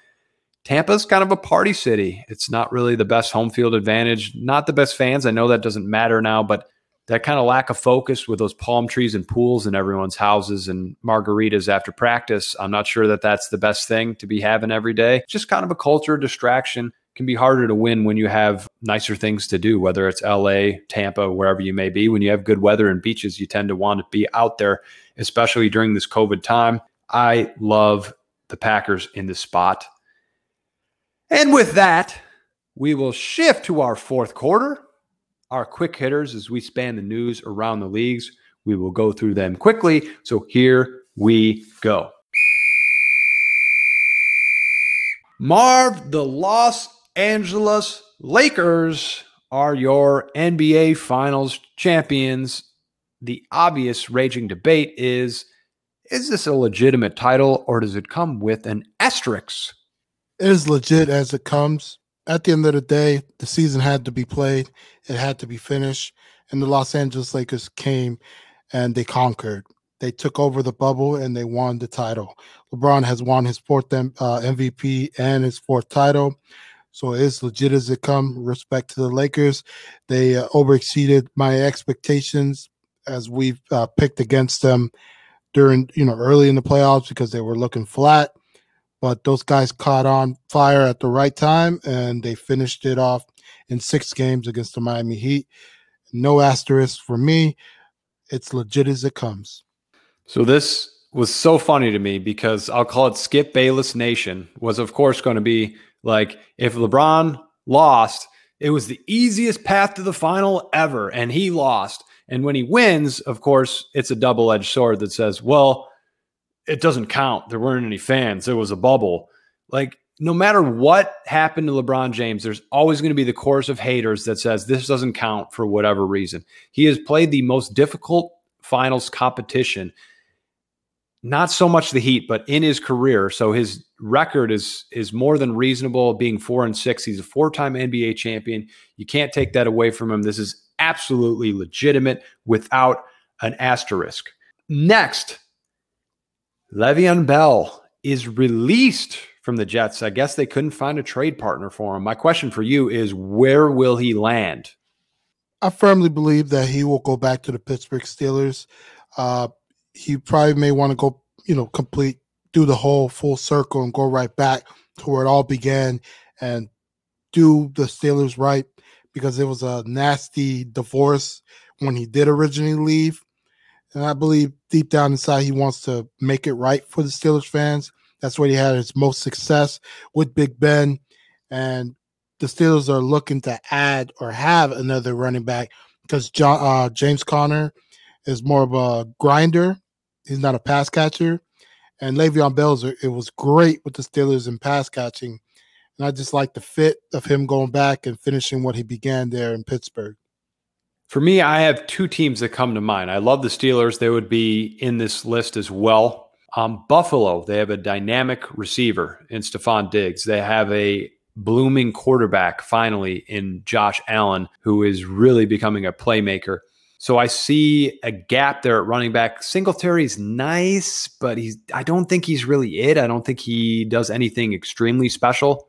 Tampa's kind of a party city. It's not really the best home field advantage, not the best fans. I know that doesn't matter now, but that kind of lack of focus with those palm trees and pools in everyone's houses and margaritas after practice, I'm not sure that that's the best thing to be having every day. Just kind of a culture distraction. Can be harder to win when you have nicer things to do, whether it's LA, Tampa, wherever you may be. When you have good weather and beaches, you tend to want to be out there, especially during this COVID time. I love the Packers in this spot. And with that, we will shift to our fourth quarter, our quick hitters as we span the news around the leagues. We will go through them quickly. So here we go. Marv, the Los Angeles Lakers are your NBA Finals champions. The obvious raging debate is is this a legitimate title or does it come with an asterisk? It is legit as it comes. At the end of the day, the season had to be played, it had to be finished, and the Los Angeles Lakers came and they conquered. They took over the bubble and they won the title. LeBron has won his fourth uh, MVP and his fourth title. So it's legit as it come. Respect to the Lakers. They uh, overexceeded my expectations as we've uh, picked against them during, you know, early in the playoffs because they were looking flat. But those guys caught on fire at the right time and they finished it off in six games against the Miami Heat. No asterisk for me. It's legit as it comes. So this was so funny to me because I'll call it Skip Bayless Nation was of course going to be like if LeBron lost, it was the easiest path to the final ever and he lost. And when he wins, of course, it's a double-edged sword that says, well, it doesn't count. There weren't any fans. It was a bubble. Like no matter what happened to LeBron James, there's always going to be the chorus of haters that says this doesn't count for whatever reason. He has played the most difficult finals competition not so much the Heat, but in his career. So his record is is more than reasonable, being four and six. He's a four time NBA champion. You can't take that away from him. This is absolutely legitimate without an asterisk. Next, Le'Veon Bell is released from the Jets. I guess they couldn't find a trade partner for him. My question for you is where will he land? I firmly believe that he will go back to the Pittsburgh Steelers. Uh, he probably may want to go, you know, complete, do the whole full circle and go right back to where it all began and do the Steelers right because it was a nasty divorce when he did originally leave. And I believe deep down inside he wants to make it right for the Steelers fans. That's where he had his most success with Big Ben. And the Steelers are looking to add or have another running back because John uh, James Conner is more of a grinder. He's not a pass catcher. And Le'Veon Bell's it was great with the Steelers in pass catching. And I just like the fit of him going back and finishing what he began there in Pittsburgh. For me, I have two teams that come to mind. I love the Steelers. They would be in this list as well. Um, Buffalo, they have a dynamic receiver in Stefon Diggs. They have a blooming quarterback finally in Josh Allen, who is really becoming a playmaker. So I see a gap there at running back. Singletary's nice, but he's I don't think he's really it. I don't think he does anything extremely special.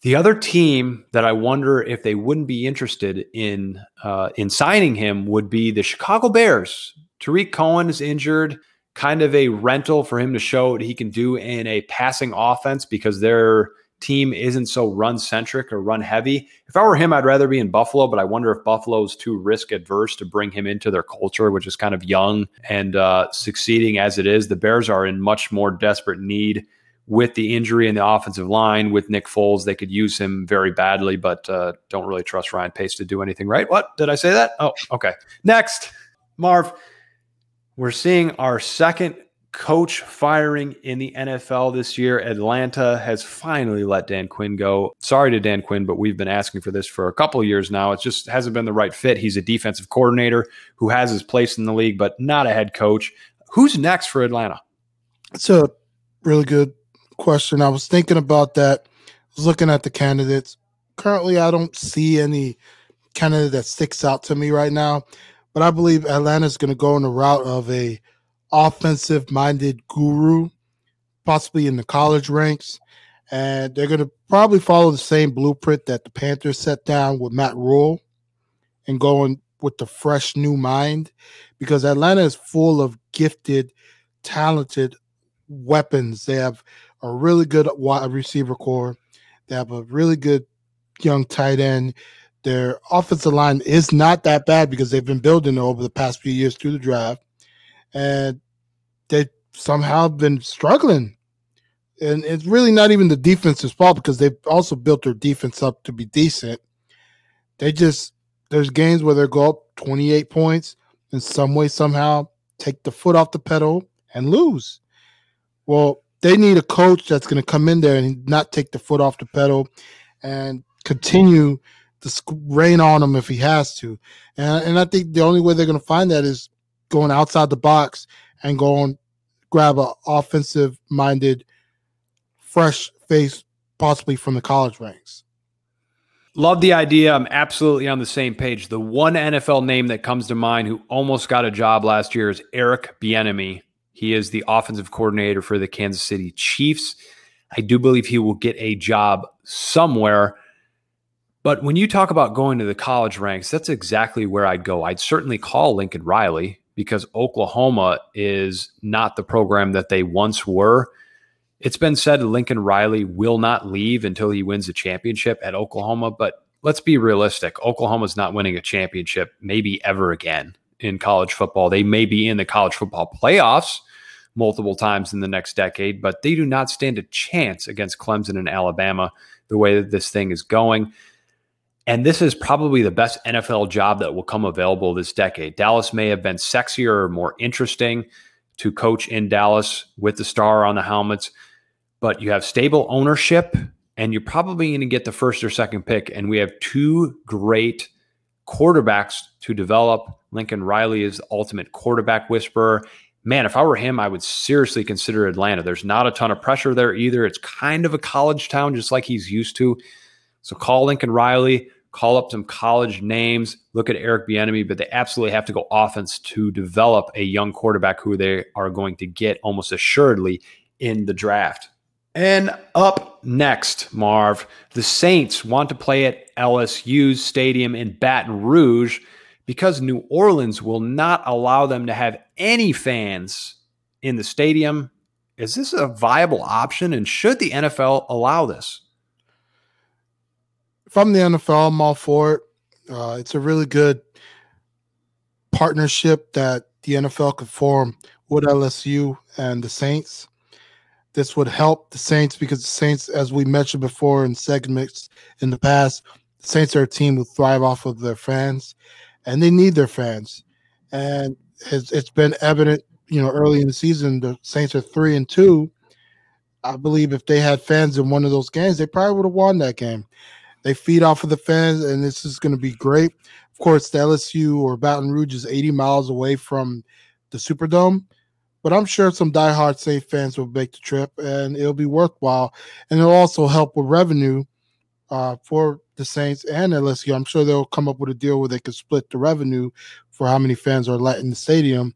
The other team that I wonder if they wouldn't be interested in uh, in signing him would be the Chicago Bears. Tarik Cohen is injured, kind of a rental for him to show what he can do in a passing offense because their team isn't so run centric or run heavy. If I were him, I'd rather be in Buffalo, but I wonder if Buffalo is too risk adverse to bring him into their culture, which is kind of young and uh, succeeding as it is. The Bears are in much more desperate need with the injury in the offensive line with Nick Foles. They could use him very badly, but uh, don't really trust Ryan Pace to do anything right. What did I say that? Oh, okay. Next, Marv, we're seeing our second coach firing in the NFL this year. Atlanta has finally let Dan Quinn go. Sorry to Dan Quinn, but we've been asking for this for a couple years now. It just hasn't been the right fit. He's a defensive coordinator who has his place in the league, but not a head coach. Who's next for Atlanta? It's a really good question. I was thinking about that. I was looking at the candidates. Currently, I don't see any candidate that sticks out to me right now, but I believe Atlanta's going to go in the route of a offensive minded guru, possibly in the college ranks. And they're going to probably follow the same blueprint that the Panthers set down with Matt Rhule and going with the fresh new mind because Atlanta is full of gifted, talented weapons. They have a really good wide receiver core. They have a really good young tight end. Their offensive line is not that bad because they've been building over the past few years through the draft, and they somehow been struggling. And it's really not even the defense's fault because they've also built their defense up to be decent. They just there's games where they go up 28 points in some way somehow take the foot off the pedal and lose. Well, they need a coach that's going to come in there and not take the foot off the pedal and continue to rain on him if he has to. And, and I think the only way they're going to find that is going outside the box and going grab a offensive minded, fresh face, possibly from the college ranks. Love the idea. I'm absolutely on the same page. The one NFL name that comes to mind who almost got a job last year is Eric Bieniemy. He is the offensive coordinator for the Kansas City Chiefs. I do believe he will get a job somewhere. But when you talk about going to the college ranks, that's exactly where I'd go. I'd certainly call Lincoln Riley because Oklahoma is not the program that they once were. It's been said Lincoln Riley will not leave until he wins a championship at Oklahoma, but let's be realistic. Oklahoma's not winning a championship maybe ever again in college football. They may be in the college football playoffs multiple times in the next decade, but they do not stand a chance against Clemson and Alabama the way that this thing is going. And this is probably the best NFL job that will come available this decade. Dallas may have been sexier or more interesting to coach in Dallas with the star on the helmets, but you have stable ownership and you're probably going to get the first or second pick. And we have two great quarterbacks to develop. Lincoln Riley is the ultimate quarterback whisperer. Man, if I were him, I would seriously consider Atlanta. There's not a ton of pressure there either. It's kind of a college town, just like he's used to. So call Lincoln Riley, call up some college names, look at Eric Bieniemy, but they absolutely have to go offense to develop a young quarterback who they are going to get almost assuredly in the draft. And up next, Marv, the Saints want to play at LSU's stadium in Baton Rouge because New Orleans will not allow them to have any fans in the stadium. Is this a viable option? And should the NFL allow this? I'm the NFL, I'm all for it. Uh, it's a really good partnership that the NFL could form with LSU and the Saints. This would help the Saints because the Saints, as we mentioned before in segments in the past, the Saints are a team who thrive off of their fans, and they need their fans. And it's, it's been evident, you know, early in the season, the Saints are three and two. I believe if they had fans in one of those games, they probably would have won that game. They feed off of the fans, and this is going to be great. Of course, the LSU or Baton Rouge is 80 miles away from the Superdome, but I'm sure some diehard Saint fans will make the trip, and it'll be worthwhile. And it'll also help with revenue uh, for the Saints and LSU. I'm sure they'll come up with a deal where they could split the revenue for how many fans are let in the stadium.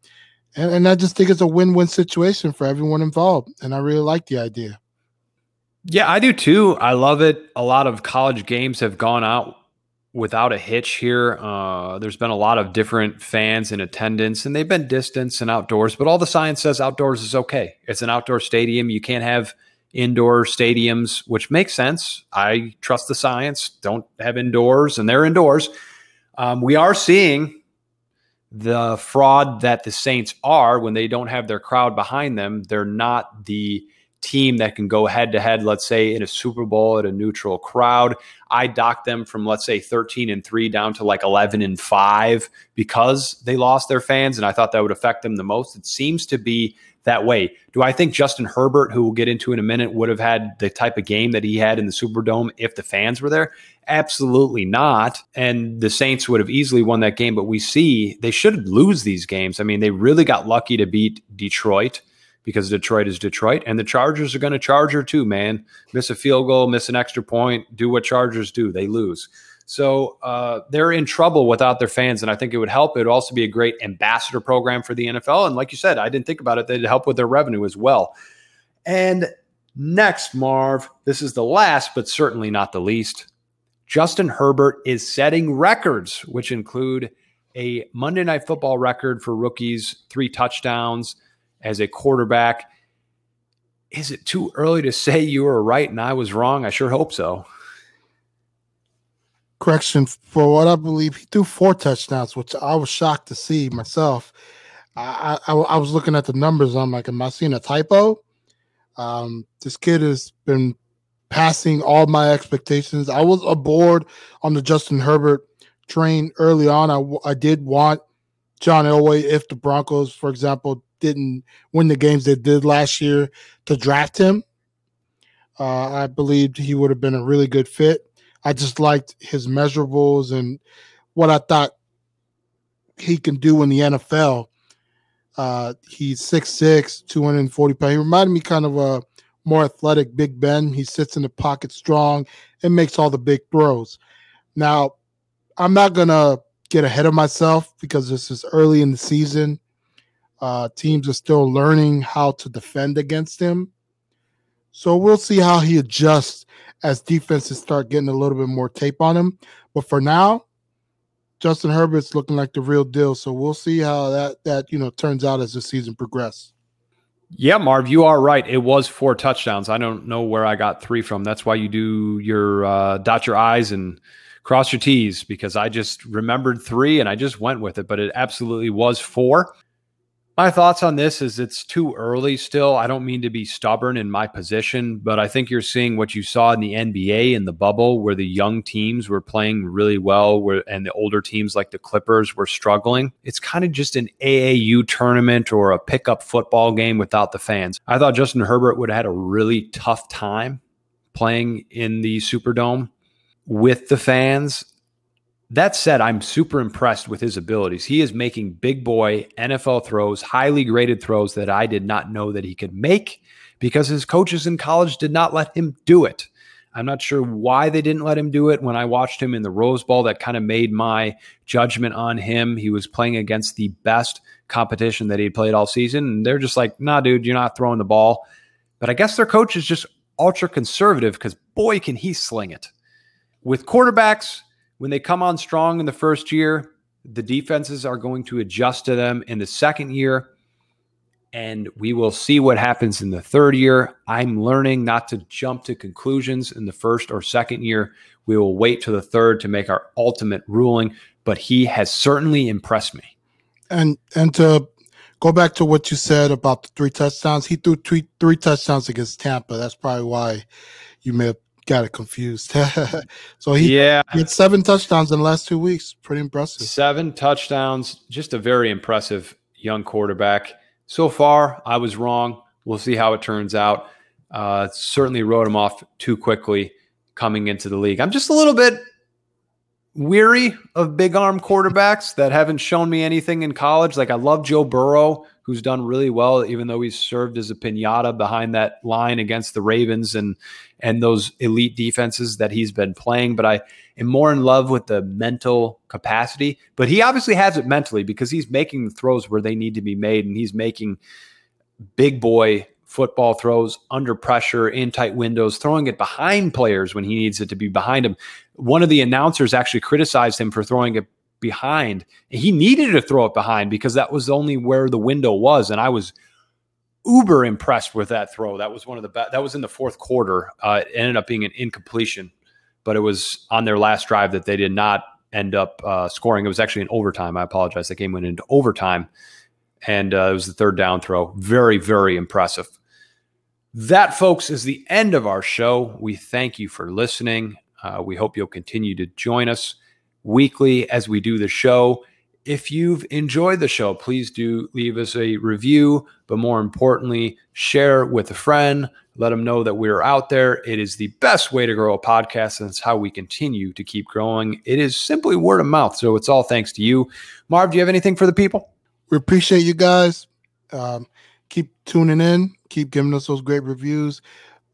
And, and I just think it's a win-win situation for everyone involved, and I really like the idea. Yeah, I do too. I love it. A lot of college games have gone out without a hitch here. Uh, there's been a lot of different fans in attendance, and they've been distance and outdoors, but all the science says outdoors is okay. It's an outdoor stadium. You can't have indoor stadiums, which makes sense. I trust the science. Don't have indoors, and they're indoors. Um, we are seeing the fraud that the Saints are when they don't have their crowd behind them. They're not the team that can go head to head, let's say in a Super Bowl at a neutral crowd. I docked them from, let's say, 13 and 3 down to like 11 and 5 because they lost their fans. And I thought that would affect them the most. It seems to be that way. Do I think Justin Herbert, who we'll get into in a minute, would have had the type of game that he had in the Superdome if the fans were there? Absolutely not. And the Saints would have easily won that game, but we see they should lose these games. I mean, they really got lucky to beat Detroit because Detroit is Detroit, and the Chargers are going to charge her too, man. Miss a field goal, miss an extra point, do what Chargers do, they lose. So uh, they're in trouble without their fans, and I think it would help. It would also be a great ambassador program for the NFL, and like you said, I didn't think about it; they'd help with their revenue as well. And next, Marv, this is the last, but certainly not the least. Justin Herbert is setting records, which include a Monday Night Football record for rookies, three touchdowns as a quarterback. Is it too early to say you were right and I was wrong? I sure hope so. correction for what I believe he threw four touchdowns, which I was shocked to see myself. I, I, I was looking at the numbers. I'm like, am I seeing a typo? Um, this kid has been passing all my expectations. I was aboard on the Justin Herbert train early on. I did want John Elway if the Broncos, for example, didn't win the games they did last year to draft him. Uh, I believed he would have been a really good fit. I just liked his measurables and what I thought he can do in the NFL. Uh, he's 6'6, 240 pounds. He reminded me kind of a more athletic Big Ben. He sits in the pocket strong and makes all the big throws. Now, I'm not going to get ahead of myself because this is early in the season. Uh, teams are still learning how to defend against him. So we'll see how he adjusts as defenses start getting a little bit more tape on him. But for now, Justin Herbert's looking like the real deal. So we'll see how that that you know turns out as the season progresses. Yeah, Marv, you are right. It was four touchdowns. I don't know where I got three from. That's why you do your uh, dot your I's and cross your T's because I just remembered three and I just went with it, but it absolutely was four. My thoughts on this is it's too early still. I don't mean to be stubborn in my position, but I think you're seeing what you saw in the NBA in the bubble where the young teams were playing really well where and the older teams like the Clippers were struggling. It's kind of just an AAU tournament or a pickup football game without the fans. I thought Justin Herbert would have had a really tough time playing in the Superdome with the fans. That said, I'm super impressed with his abilities. He is making big boy NFL throws, highly graded throws that I did not know that he could make because his coaches in college did not let him do it. I'm not sure why they didn't let him do it. When I watched him in the Rose Bowl, that kind of made my judgment on him. He was playing against the best competition that he played all season. And they're just like, nah, dude, you're not throwing the ball. But I guess their coach is just ultra conservative because boy, can he sling it. With quarterbacks, when they come on strong in the first year, the defenses are going to adjust to them in the second year. And we will see what happens in the third year. I'm learning not to jump to conclusions in the first or second year. We will wait to the third to make our ultimate ruling. But he has certainly impressed me. And and to go back to what you said about the three touchdowns, he threw three three touchdowns against Tampa. That's probably why you may have got it confused. <laughs> so he, yeah. he had seven touchdowns in the last two weeks. Pretty impressive. Seven touchdowns. Just a very impressive young quarterback. So far, I was wrong. We'll see how it turns out. Uh, certainly wrote him off too quickly coming into the league. I'm just a little bit weary of big arm quarterbacks that haven't shown me anything in college. Like I love Joe Burrow, who's done really well, even though he's served as a pinata behind that line against the Ravens and and those elite defenses that he's been playing. But I am more in love with the mental capacity. But he obviously has it mentally because he's making the throws where they need to be made, and he's making big boy football throws under pressure in tight windows, throwing it behind players when he needs it to be behind him. One of the announcers actually criticized him for throwing it behind. He needed to throw it behind because that was only where the window was. And I was uber impressed with that throw. That was one of the best. That was in the fourth quarter. Uh, it ended up being an incompletion, but it was on their last drive that they did not end up uh, scoring. It was actually an overtime. I apologize. That game went into overtime, and uh, it was the third down throw. Very, very impressive. That, folks, is the end of our show. We thank you for listening. Uh, we hope you'll continue to join us weekly as we do the show. If you've enjoyed the show, please do leave us a review, but more importantly, share with a friend. Let them know that we're out there. It is the best way to grow a podcast, and it's how we continue to keep growing. It is simply word of mouth. So it's all thanks to you. Marv, do you have anything for the people? We appreciate you guys. Um, keep tuning in. Keep giving us those great reviews.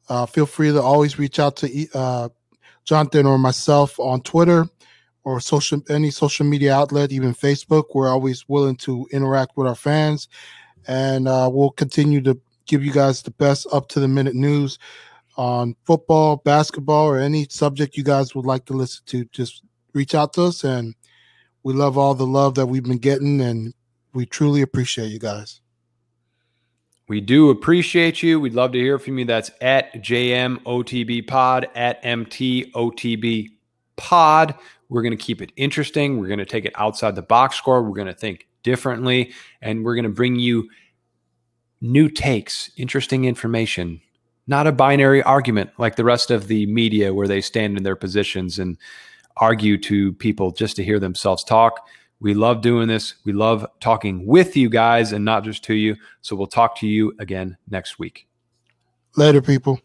Uh, feel free to always reach out to uh, Jonathan or myself on Twitter or social any social media outlet, even Facebook. We're always willing to interact with our fans, and uh, we'll continue to give you guys the best up to the minute news on football, basketball, or any subject you guys would like to listen to. Just reach out to us, and we love all the love that we've been getting, and we truly appreciate you guys. We do appreciate you. We'd love to hear from you. That's at JMOTB Pod, at MTOTB pod. We're going to keep it interesting. We're going to take it outside the box score. We're going to think differently, and we're going to bring you new takes, interesting information, not a binary argument like the rest of the media where they stand in their positions and argue to people just to hear themselves talk. We love doing this. We love talking with you guys and not just to you. So we'll talk to you again next week. Later, people.